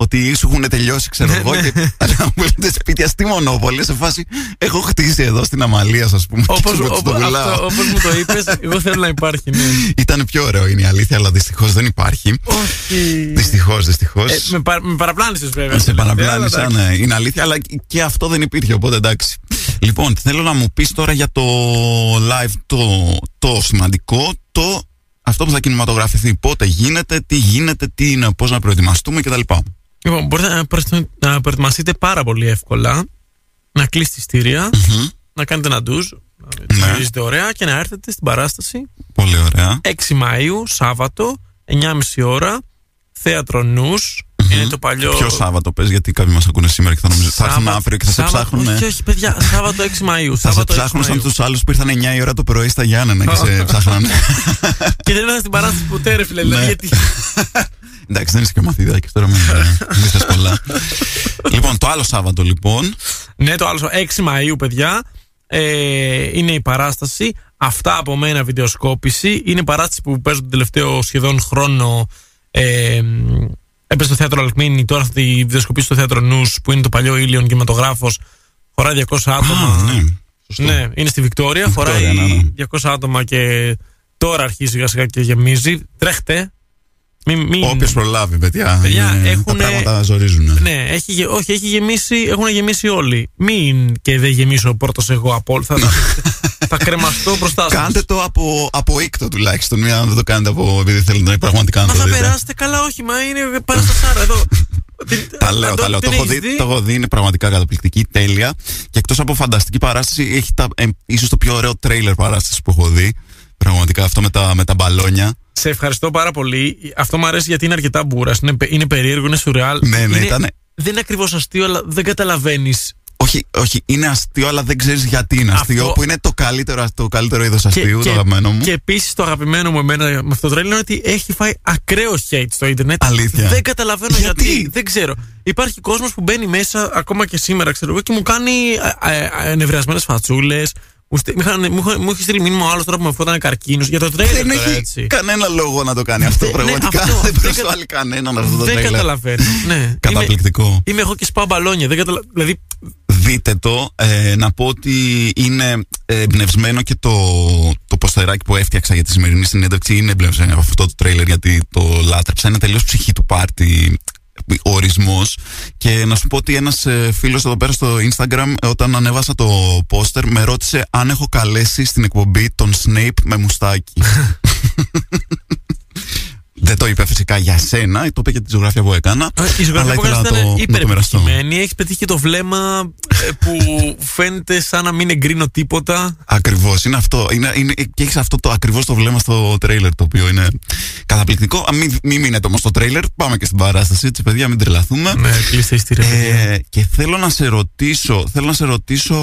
[SPEAKER 1] Ότι σου έχουν τελειώσει, ξέρω
[SPEAKER 2] Ναι,
[SPEAKER 1] εγώ.
[SPEAKER 2] ναι.
[SPEAKER 1] Και, αλλά μου πουλούνται σπίτια στη Μονόπολη. Σε φάση έχω χτίσει εδώ στην Αμαλία, ας πούμε.
[SPEAKER 2] Όπως,
[SPEAKER 1] και σου το
[SPEAKER 2] όπως,
[SPEAKER 1] πουλάω.
[SPEAKER 2] αυτό, όπως μου το είπες, εγώ θέλω να υπάρχει, ναι.
[SPEAKER 1] Ήταν πιο ωραίο, είναι η αλήθεια, αλλά δυστυχώς δεν υπάρχει.
[SPEAKER 2] Όχι.
[SPEAKER 1] Δυστυχώς, δυστυχώς.
[SPEAKER 2] Ε, με, παρα, με παραπλάνησες βέβαια.
[SPEAKER 1] Σε
[SPEAKER 2] τελευταία,
[SPEAKER 1] παραπλάνησα,
[SPEAKER 2] αλλά
[SPEAKER 1] ναι. Είναι αλήθεια, αλλά και αυτό δεν υπήρχε, οπότε εντάξει. Λοιπόν, θέλω να μου πεις τώρα για το live το, το σημαντικό, το αυτό που θα κινηματογραφηθεί. Πότε γίνεται, τι γίνεται, τι είναι, πώς να προετοιμαστούμε κτλ.
[SPEAKER 2] Λοιπόν, μπορείτε να, προετοι- να προετοιμαστείτε πάρα πολύ εύκολα, να κλείσετε ειστήρια, να κάνετε ένα ντουζ, να
[SPEAKER 1] Ναι.
[SPEAKER 2] γυρίζετε ωραία και να έρθετε στην παράσταση
[SPEAKER 1] Πολύ ωραία.
[SPEAKER 2] 6 Μαΐου, Σάββατο, 9.30 ώρα, θέατρο Νους, είναι το παλιό...
[SPEAKER 1] Ποιο Σάββατο πες, γιατί κάποιοι μας ακούνε σήμερα και θα νομίζουν θα έρθουν
[SPEAKER 2] Σάββατο-
[SPEAKER 1] αύριο και θα σε
[SPEAKER 2] Σάββατο-
[SPEAKER 1] ψάχνουν.
[SPEAKER 2] Όχι, όχι, παιδιά, Σάββατο 6 Μαΐου.
[SPEAKER 1] Θα σε
[SPEAKER 2] Σάββατο 6
[SPEAKER 1] ψάχνουν σαν
[SPEAKER 2] Μαΐου.
[SPEAKER 1] τους άλλους που ήρθαν 9 η ώρα το πρωί στα Γιάννενα και σε ψάχνανε.
[SPEAKER 2] Και δεν ήρθα στην παράσταση ποτέ, ρε φίλε. δηλαδή,
[SPEAKER 1] Ναι.
[SPEAKER 2] γιατί...
[SPEAKER 1] Εντάξει, δεν είσαι και μαθηδάκι τώρα, μην μην θες πολλά. λοιπόν, το άλλο Σάββατο λοιπόν.
[SPEAKER 2] Ναι, το άλλο 6 Μαΐου, παιδιά. Ε, είναι η παράσταση. Αυτά από μένα βιντεοσκόπηση. Είναι παράσταση που παίζω τον τελευταίο σχεδόν χρόνο. Ε, έπαιζε στο θέατρο Αλκμίνη, τώρα θα τη βιντεοσκοπήσει στο θέατρο Νους, που είναι το παλιό ήλιον κινηματογράφος. Χωράει 200 άτομα.
[SPEAKER 1] Α, ναι. Σωστό.
[SPEAKER 2] Ναι, είναι στη Βικτόρια.
[SPEAKER 1] Βικτόρια,
[SPEAKER 2] χωράει
[SPEAKER 1] ναι, ναι.
[SPEAKER 2] 200 άτομα και τώρα αρχίζει σιγά σιγά και γεμίζει. Τρέχτε. Μην, μην...
[SPEAKER 1] Όποιος προλάβει, παιδιά.
[SPEAKER 2] Παιδιά,
[SPEAKER 1] είναι- Τα
[SPEAKER 2] έχουνε-
[SPEAKER 1] πράγματα ζορίζουν.
[SPEAKER 2] Ναι, έχει, γε- όχι, έχει γεμίσει, έχουν γεμίσει όλοι. Μην και δεν γεμίσω πρώτο εγώ από όλα. Θα, θα, θα κρεμαστώ μπροστά σας.
[SPEAKER 1] Κάντε το από, από οίκτο τουλάχιστον. Μην αν δεν το κάνετε από επειδή θέλετε να πραγματικά να
[SPEAKER 2] Μα
[SPEAKER 1] το
[SPEAKER 2] θα
[SPEAKER 1] δείτε.
[SPEAKER 2] περάσετε καλά, όχι, μα είναι παραστασάρα εδώ. Την-
[SPEAKER 1] Τα λέω,
[SPEAKER 2] Αντώνη,
[SPEAKER 1] τα λέω. Το
[SPEAKER 2] την
[SPEAKER 1] έχω,
[SPEAKER 2] έχεις
[SPEAKER 1] δει, το έχω δει, είναι πραγματικά καταπληκτική, τέλεια. Και εκτός από φανταστική παράσταση, έχει τα, ε, ίσως το πιο ωραίο τρέιλερ παράσταση που έχω δει. Πραγματικά αυτό με τα, με τα μπαλόνια.
[SPEAKER 2] Σε ευχαριστώ πάρα πολύ. Αυτό μου αρέσει γιατί είναι αρκετά μπούρας. Είναι, πε- είναι περίεργο, είναι σουρεάλ.
[SPEAKER 1] Ναι, ναι,
[SPEAKER 2] είναι,
[SPEAKER 1] ήτανε-
[SPEAKER 2] Δεν είναι ακριβώς αστείο, αλλά δεν καταλαβαίνεις.
[SPEAKER 1] Όχι, όχι, είναι αστείο, αλλά δεν ξέρεις γιατί είναι αστείο.
[SPEAKER 2] Αυτό-
[SPEAKER 1] Που είναι το καλύτερο, το καλύτερο είδος αστείου, το αγαπημένο μου.
[SPEAKER 2] Και επίσης το αγαπημένο μου εμένα με αυτό το τρέλ είναι ότι έχει φάει ακραίο hate στο Ιντερνετ.
[SPEAKER 1] Αλήθεια.
[SPEAKER 2] Δεν καταλαβαίνω
[SPEAKER 1] Γιατί;
[SPEAKER 2] γιατί; Δεν ξέρω. Υπάρχει κόσμος που μπαίνει μέσα ακόμα και σήμερα, ξέρω εγώ, και μου κάνει ενευριασμένε φατσούλε. Μου, στείλ- μου, είχαν- μου, είχαν- μου έχει στείλει μήνυμα ο άλλος τώρα που με φώτανε καρκίνος για το τρέλερ.
[SPEAKER 1] δεν
[SPEAKER 2] τώρα,
[SPEAKER 1] έχει
[SPEAKER 2] έτσι.
[SPEAKER 1] κανένα λόγο να το κάνει αυτό.
[SPEAKER 2] Ναι,
[SPEAKER 1] Πραγματικά
[SPEAKER 2] αυτό.
[SPEAKER 1] δεν
[SPEAKER 2] Δεν
[SPEAKER 1] προσβάλλει κανέναν αυτό το
[SPEAKER 2] Δεν
[SPEAKER 1] τρέιλερ.
[SPEAKER 2] καταλαβαίνω. Ναι.
[SPEAKER 1] Καταπληκτικό.
[SPEAKER 2] Είμαι, είμαι εγώ και σπάω μπαλόνια. Δεν καταλα... Δηλαδή,
[SPEAKER 1] Δείτε το. Ε, να πω ότι είναι ε, εμπνευσμένο και το, το ποστεράκι που έφτιαξα για τη σημερινή συνέντευξη είναι εμπνευσμένο από αυτό το τρέιλερ γιατί το λάτρεψα. Είναι τελείως ψυχή του πάρτι ορισμός. Και να σου πω ότι ένας ε, φίλος εδώ πέρα στο Instagram, όταν ανέβασα το πόστερ, με ρώτησε αν έχω καλέσει στην εκπομπή τον Snape με μουστάκι. Δεν το είπε φυσικά για σένα, το είπε για τη ζωγραφία που έκανα.
[SPEAKER 2] Ε, Η ζωγραφία
[SPEAKER 1] αλλά
[SPEAKER 2] που
[SPEAKER 1] ήθελα
[SPEAKER 2] έκανες
[SPEAKER 1] να το,
[SPEAKER 2] ήταν
[SPEAKER 1] να το μοιραστώ.
[SPEAKER 2] υπερεπιτυχημένη. Έχεις πετύχει και το βλέμμα ε, που φαίνεται σαν να μην εγκρίνω τίποτα.
[SPEAKER 1] Ακριβώς, είναι αυτό. Είναι, είναι, και έχεις αυτό το ακριβώς το βλέμμα στο τρέιλερ το οποίο είναι καταπληκτικό. Α, μην, μην μείνετε όμως στο τρέιλερ, πάμε και στην παράσταση, έτσι παιδιά, μην τρελαθούμε.
[SPEAKER 2] Ναι, κλείστε ειστήρια. παιδιά.
[SPEAKER 1] Ε, και θέλω να σε ρωτήσω, θέλω να σε ρωτήσω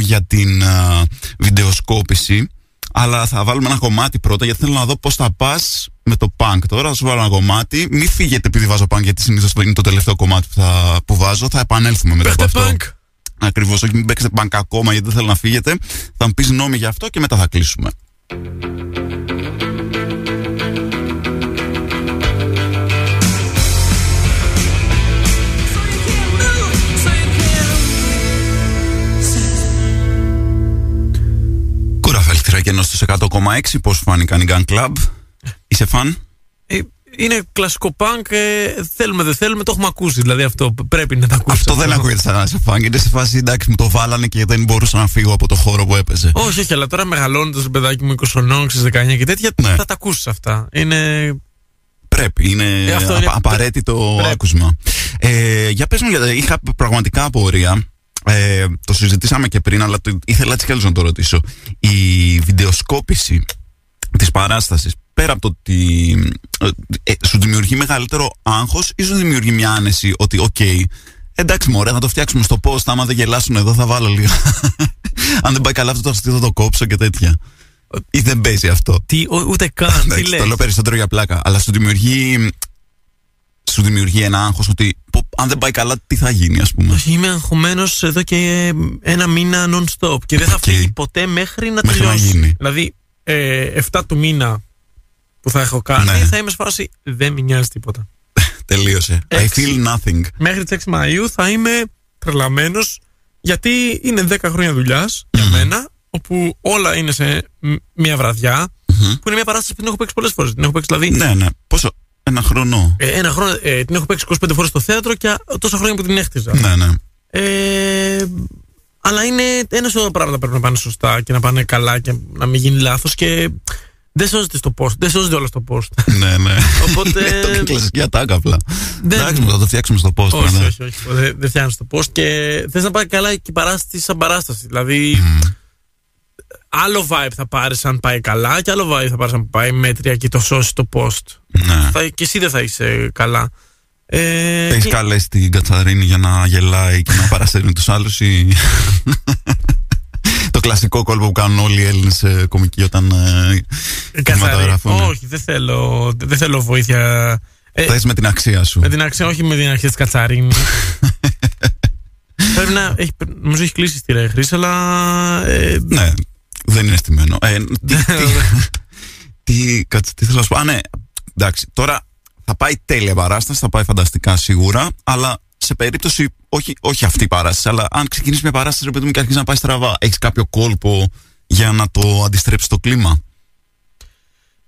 [SPEAKER 1] για την α, βιντεοσκόπηση, αλλά θα βάλουμε ένα κομμάτι πρώτα γιατί θέλω να δω πώς θα πας με το punk τώρα. Θα σου βάλω ένα κομμάτι. Μην φύγετε επειδή βάζω punk γιατί συνήθως είναι το τελευταίο κομμάτι που, θα, που βάζω. Θα επανέλθουμε μετά από
[SPEAKER 2] Παίχτε
[SPEAKER 1] αυτό.
[SPEAKER 2] punk.
[SPEAKER 1] Ακριβώς, όχι μην παίξετε punk ακόμα γιατί δεν θέλω να φύγετε. Θα μου πεις νόμι για αυτό και μετά θα κλείσουμε. Κούραφελ, και στους 100,6 πώς φάνηκαν οι Gun Club. Είσαι φαν;
[SPEAKER 2] Ε, Είναι κλασικό punk. ε, θέλουμε, δεν θέλουμε, το έχουμε ακούσει. Δηλαδή αυτό πρέπει να το ακούσει.
[SPEAKER 1] Αυτό δεν ακούγεται σαν να σε φαν. Είναι σε φάση εντάξει, μου το βάλανε και δεν μπορούσα να φύγω από το χώρο που έπαιζε.
[SPEAKER 2] Όχι, όχι, αλλά τώρα μεγαλώνοντας το παιδάκι μου 20 χρονών, στις 19 και τέτοια,
[SPEAKER 1] Ναι.
[SPEAKER 2] θα τα ακούσεις αυτά. Είναι.
[SPEAKER 1] Πρέπει, είναι,
[SPEAKER 2] Ε, αυτό
[SPEAKER 1] απα-
[SPEAKER 2] είναι-
[SPEAKER 1] απαραίτητο
[SPEAKER 2] πρέπει.
[SPEAKER 1] άκουσμα. Ε, για πες μου, γιατί είχα πραγματικά απορία. Ε, το συζητήσαμε και πριν, αλλά το, ήθελα έτσι κι αλλιώς να το ρωτήσω. Η βιντεοσκόπηση της παράστασης, πέρα από το ότι ε, ε, σου δημιουργεί μεγαλύτερο άγχος ή σου δημιουργεί μια άνεση ότι, οκ, εντάξει μωρέ, θα το φτιάξουμε στο post, άμα δεν γελάσουν εδώ θα βάλω λίγο. Αν δεν πάει καλά αυτό το αστείο θα το κόψω και τέτοια. Ή δεν παίζει αυτό.
[SPEAKER 2] Τι, ο- ούτε καν. τι
[SPEAKER 1] Εντάξει,
[SPEAKER 2] λες.
[SPEAKER 1] το λέω περισσότερο για πλάκα. Αλλά σου δημιουργεί, σου δημιουργεί ένα άγχος ότι πω, αν δεν πάει καλά, τι θα γίνει, ας πούμε.
[SPEAKER 2] Όχι, είμαι αγχωμένος εδώ και ένα μήνα non-stop και δεν θα
[SPEAKER 1] Οκ.
[SPEAKER 2] φύγει ποτέ μέχρι να
[SPEAKER 1] Μέχρι να
[SPEAKER 2] τελειώσει.
[SPEAKER 1] γίνει.
[SPEAKER 2] Δηλαδή, ε, 7 του μήνα που θα έχω κάνει,
[SPEAKER 1] Ναι.
[SPEAKER 2] θα είμαι σε φάση δεν με νοιάζει τίποτα.
[SPEAKER 1] Τελείωσε. I
[SPEAKER 2] Έτσι.
[SPEAKER 1] feel nothing.
[SPEAKER 2] Μέχρι τις 6 Μαΐου θα είμαι τρελαμένος γιατί είναι 10 χρόνια δουλειάς για μένα, όπου όλα είναι σε μ- μια βραδιά, που είναι μια παράσταση που την έχω παίξει πολλές φορές. Την έχω παίξει δηλαδή
[SPEAKER 1] Ναι, ναι. Πόσο, ένα χρόνο.
[SPEAKER 2] ε, ένα χρόνο, ε, την έχω παίξει 25 φορές στο θέατρο και α- τόσα χρόνια που την έχτιζα.
[SPEAKER 1] Ναι, ναι.
[SPEAKER 2] Ε, αλλά είναι ένα σωρό πράγματα πρέπει να πάνε σωστά και να πάνε καλά και να μην γίνει λάθος και δεν σώζεται στο post. Δεν σώζεται όλα στο post.
[SPEAKER 1] ναι, ναι.
[SPEAKER 2] Οπότε-
[SPEAKER 1] Ναι, το είναι κλασική ατάκα απλά.
[SPEAKER 2] Δεν-
[SPEAKER 1] Εντάξει, μου, θα το φτιάξουμε στο post.
[SPEAKER 2] όχι,
[SPEAKER 1] ναι.
[SPEAKER 2] όχι, όχι. Δεν δεν φτιάχνεις το post και θες να πάει καλά και η παράσταση σαν παράσταση. Δηλαδή, άλλο vibe θα πάρεις αν πάει καλά και άλλο vibe θα πάρεις αν πάει μέτρια και το σώσεις το post.
[SPEAKER 1] Ναι.
[SPEAKER 2] Θα, και εσύ δεν θα είσαι καλά. Ε,
[SPEAKER 1] Έχεις
[SPEAKER 2] και-
[SPEAKER 1] καλέσει την Κατσαρίνη για να γελάει και να παρασύρει τους άλλους ή. το κλασικό κόλπο που κάνουν όλοι οι Έλληνες κομικοί όταν ε,
[SPEAKER 2] Καθαρή.
[SPEAKER 1] κινηματογραφούν.
[SPEAKER 2] Όχι, δεν θέλω, δεν θέλω βοήθεια. Ε,
[SPEAKER 1] Θες με την αξία σου.
[SPEAKER 2] με την αξία, όχι με την αξία της Κατσαρίνη. Πρέπει να. Έχει, νομίζω έχει κλείσει τη ρέχρη, αλλά. Ε,
[SPEAKER 1] Ναι, δεν είναι στημένο. Ε, τι, τι, τι, κάτσε, τι θέλω να σου πω. Α, ναι, εντάξει, τώρα θα πάει τέλεια παράσταση, θα πάει φανταστικά σίγουρα, αλλά σε περίπτωση, όχι, όχι αυτή η παράσταση, αλλά αν ξεκινήσει μια παράσταση, ρε παιδί μου, και αρχίζει να πάει στραβά, έχεις κάποιο κόλπο για να το αντιστρέψει το κλίμα;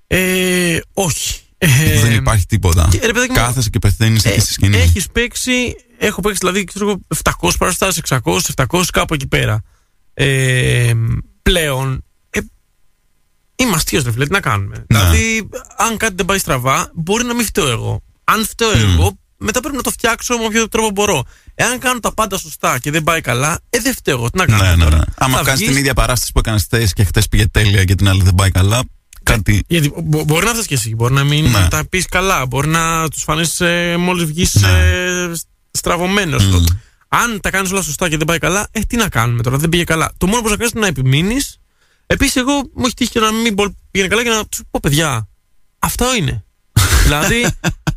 [SPEAKER 2] ε, όχι. Ε,
[SPEAKER 1] δεν υπάρχει τίποτα.
[SPEAKER 2] και, ρε, παιδάκι μου,
[SPEAKER 1] Κάθεσαι και πεθαίνεις εκεί στη σκηνή.
[SPEAKER 2] Έχεις παίξει, έχω παίξει δηλαδή ξέρω, εγώ, 700 παραστάσεις, 600, 700 κάπου εκεί πέρα. Ε, πλέον. Ε, είμαι αστείος, ρε φίλε, τι να κάνουμε.
[SPEAKER 1] Ναι.
[SPEAKER 2] Δηλαδή, αν κάτι δεν πάει στραβά, μπορεί να μην φταίω εγώ. Αν φταίω εγώ, μετά πρέπει να το φτιάξω με όποιο τρόπο μπορώ. Εάν κάνω τα πάντα σωστά και δεν πάει καλά, ε, δεν φταίω εγώ. Τι να κάνω.
[SPEAKER 1] Ναι, ναι,
[SPEAKER 2] τώρα;
[SPEAKER 1] ναι. Άμα
[SPEAKER 2] Θα
[SPEAKER 1] κάνεις
[SPEAKER 2] βγεις-
[SPEAKER 1] την ίδια παράσταση που έκανες χθες και χθες πήγε τέλεια και την άλλη δεν πάει καλά, κάτι.
[SPEAKER 2] Γιατί μπο- μπορεί να θες και εσύ, μπορεί να μην
[SPEAKER 1] Ναι.
[SPEAKER 2] τα πεις καλά, μπορεί να τους φανείς ε, μόλις βγεις
[SPEAKER 1] Ναι.
[SPEAKER 2] ε, στραβωμένος. Αν τα κάνεις όλα σωστά και δεν πάει καλά, ε, τι να κάνουμε τώρα, δεν πήγε καλά. Το μόνο που θα κάνεις είναι να επιμείνεις. Επίσης, εγώ μου έχει τύχει και να μην μπο- πήγαινε καλά και να τους πω, παιδιά, αυτό είναι. δηλαδή,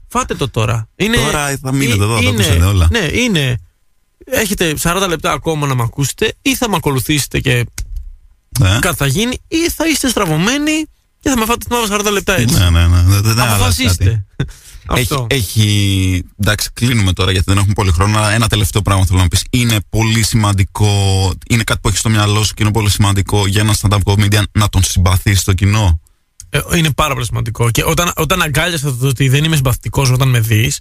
[SPEAKER 2] φάτε το τώρα. Είναι,
[SPEAKER 1] Τώρα θα μείνετε εδώ, θα τα
[SPEAKER 2] είναι-
[SPEAKER 1] ακούσετε όλα.
[SPEAKER 2] Ναι, είναι. Έχετε 40 λεπτά ακόμα να με ακούσετε ή θα με ακολουθήσετε και
[SPEAKER 1] Ναι,
[SPEAKER 2] κάτι θα γίνει ή θα είστε στραβωμένοι και θα με φάτε την άλλα 40 λεπτά έτσι.
[SPEAKER 1] ναι, ναι. ναι. Δεν- δεν αλλάζει κάτι.
[SPEAKER 2] Αποφασίστε.
[SPEAKER 1] Έχει,
[SPEAKER 2] Αυτό.
[SPEAKER 1] έχει. Εντάξει, κλείνουμε τώρα γιατί δεν έχουμε πολύ χρόνο. Αλλά ένα τελευταίο πράγμα θέλω να πεις. Είναι πολύ σημαντικό. Είναι κάτι που έχεις στο μυαλό σου και είναι πολύ σημαντικό για ένα stand-up comedian να τον συμπαθείς το κοινό;
[SPEAKER 2] Ε, είναι πάρα πολύ σημαντικό. Και όταν, όταν αγκάλιασα το ότι δεν είμαι συμπαθητικός όταν με δεις,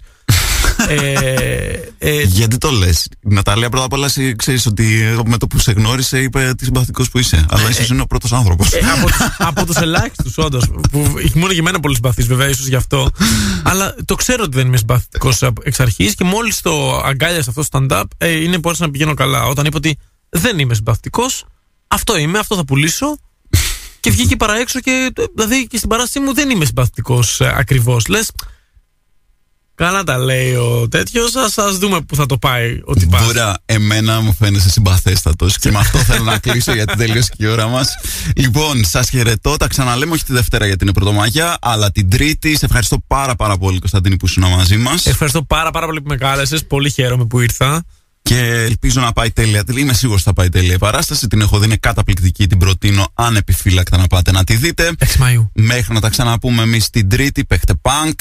[SPEAKER 2] ε, ε,
[SPEAKER 1] Γιατί το λες; Η Ναταλία πρώτα απ' όλα ξέρεις ότι εγώ με το που σε γνώρισε είπε τι συμπαθητικός που είσαι. Αλλά ίσως είναι ο πρώτος άνθρωπος.
[SPEAKER 2] Ε, από, τους, από τους ελάχιστους όντως που μόνο για μένα πολύ συμπαθείς βέβαια ίσως γι' αυτό αλλά το ξέρω ότι δεν είμαι συμπαθητικός εξ αρχής και μόλις το αγκάλιασα αυτό το stand-up ε, είναι που άρχισα να πηγαίνω καλά όταν είπα ότι δεν είμαι συμπαθητικός αυτό είμαι, αυτό θα πουλήσω και βγήκε παρά έξω και δηλαδή και στην παράστασή μου δεν είμαι συμπαθητικός ε, ακριβώς λες Καλά τα λέει ο τέτοιος. Α ας δούμε πού θα το πάει ο τυπάς.
[SPEAKER 1] Μπορεί εμένα μου φαίνεσαι συμπαθέστατος και με αυτό θέλω να κλείσω γιατί τελείωσε και η ώρα μας. Λοιπόν, σας χαιρετώ. Τα ξαναλέμε όχι τη Δευτέρα γιατί είναι Πρωτομαγιά, αλλά την Τρίτη. Σε ευχαριστώ πάρα πάρα πολύ, Κωνσταντίνη, που ήσουν μαζί μας.
[SPEAKER 2] Ευχαριστώ πάρα, πάρα πολύ που με κάλεσες. Πολύ χαίρομαι που ήρθα.
[SPEAKER 1] Και ελπίζω να πάει τέλεια. Είμαι σίγουρος ότι θα πάει τέλεια η παράσταση. Την έχω δει, είναι καταπληκτική. Την προτείνω ανεπιφύλακτα να πάτε να τη δείτε.
[SPEAKER 2] 6 Μαΐου.
[SPEAKER 1] Μέχρι να τα ξαναπούμε εμείς την Τρίτη, παίχτε punk.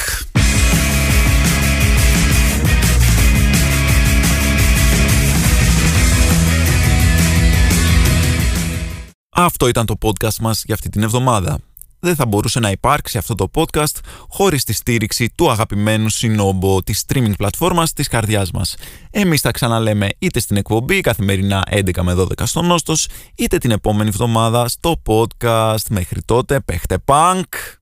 [SPEAKER 1] Αυτό ήταν το podcast μας για αυτή την εβδομάδα. Δεν θα μπορούσε να υπάρξει αυτό το podcast χωρίς τη στήριξη του αγαπημένου συνόμπο της streaming πλατφόρμας της καρδιάς μας. Εμείς τα ξαναλέμε είτε στην εκπομπή καθημερινά 11 με 12 στο Νόστος, είτε την επόμενη εβδομάδα στο podcast. Μέχρι τότε, παίχτε punk!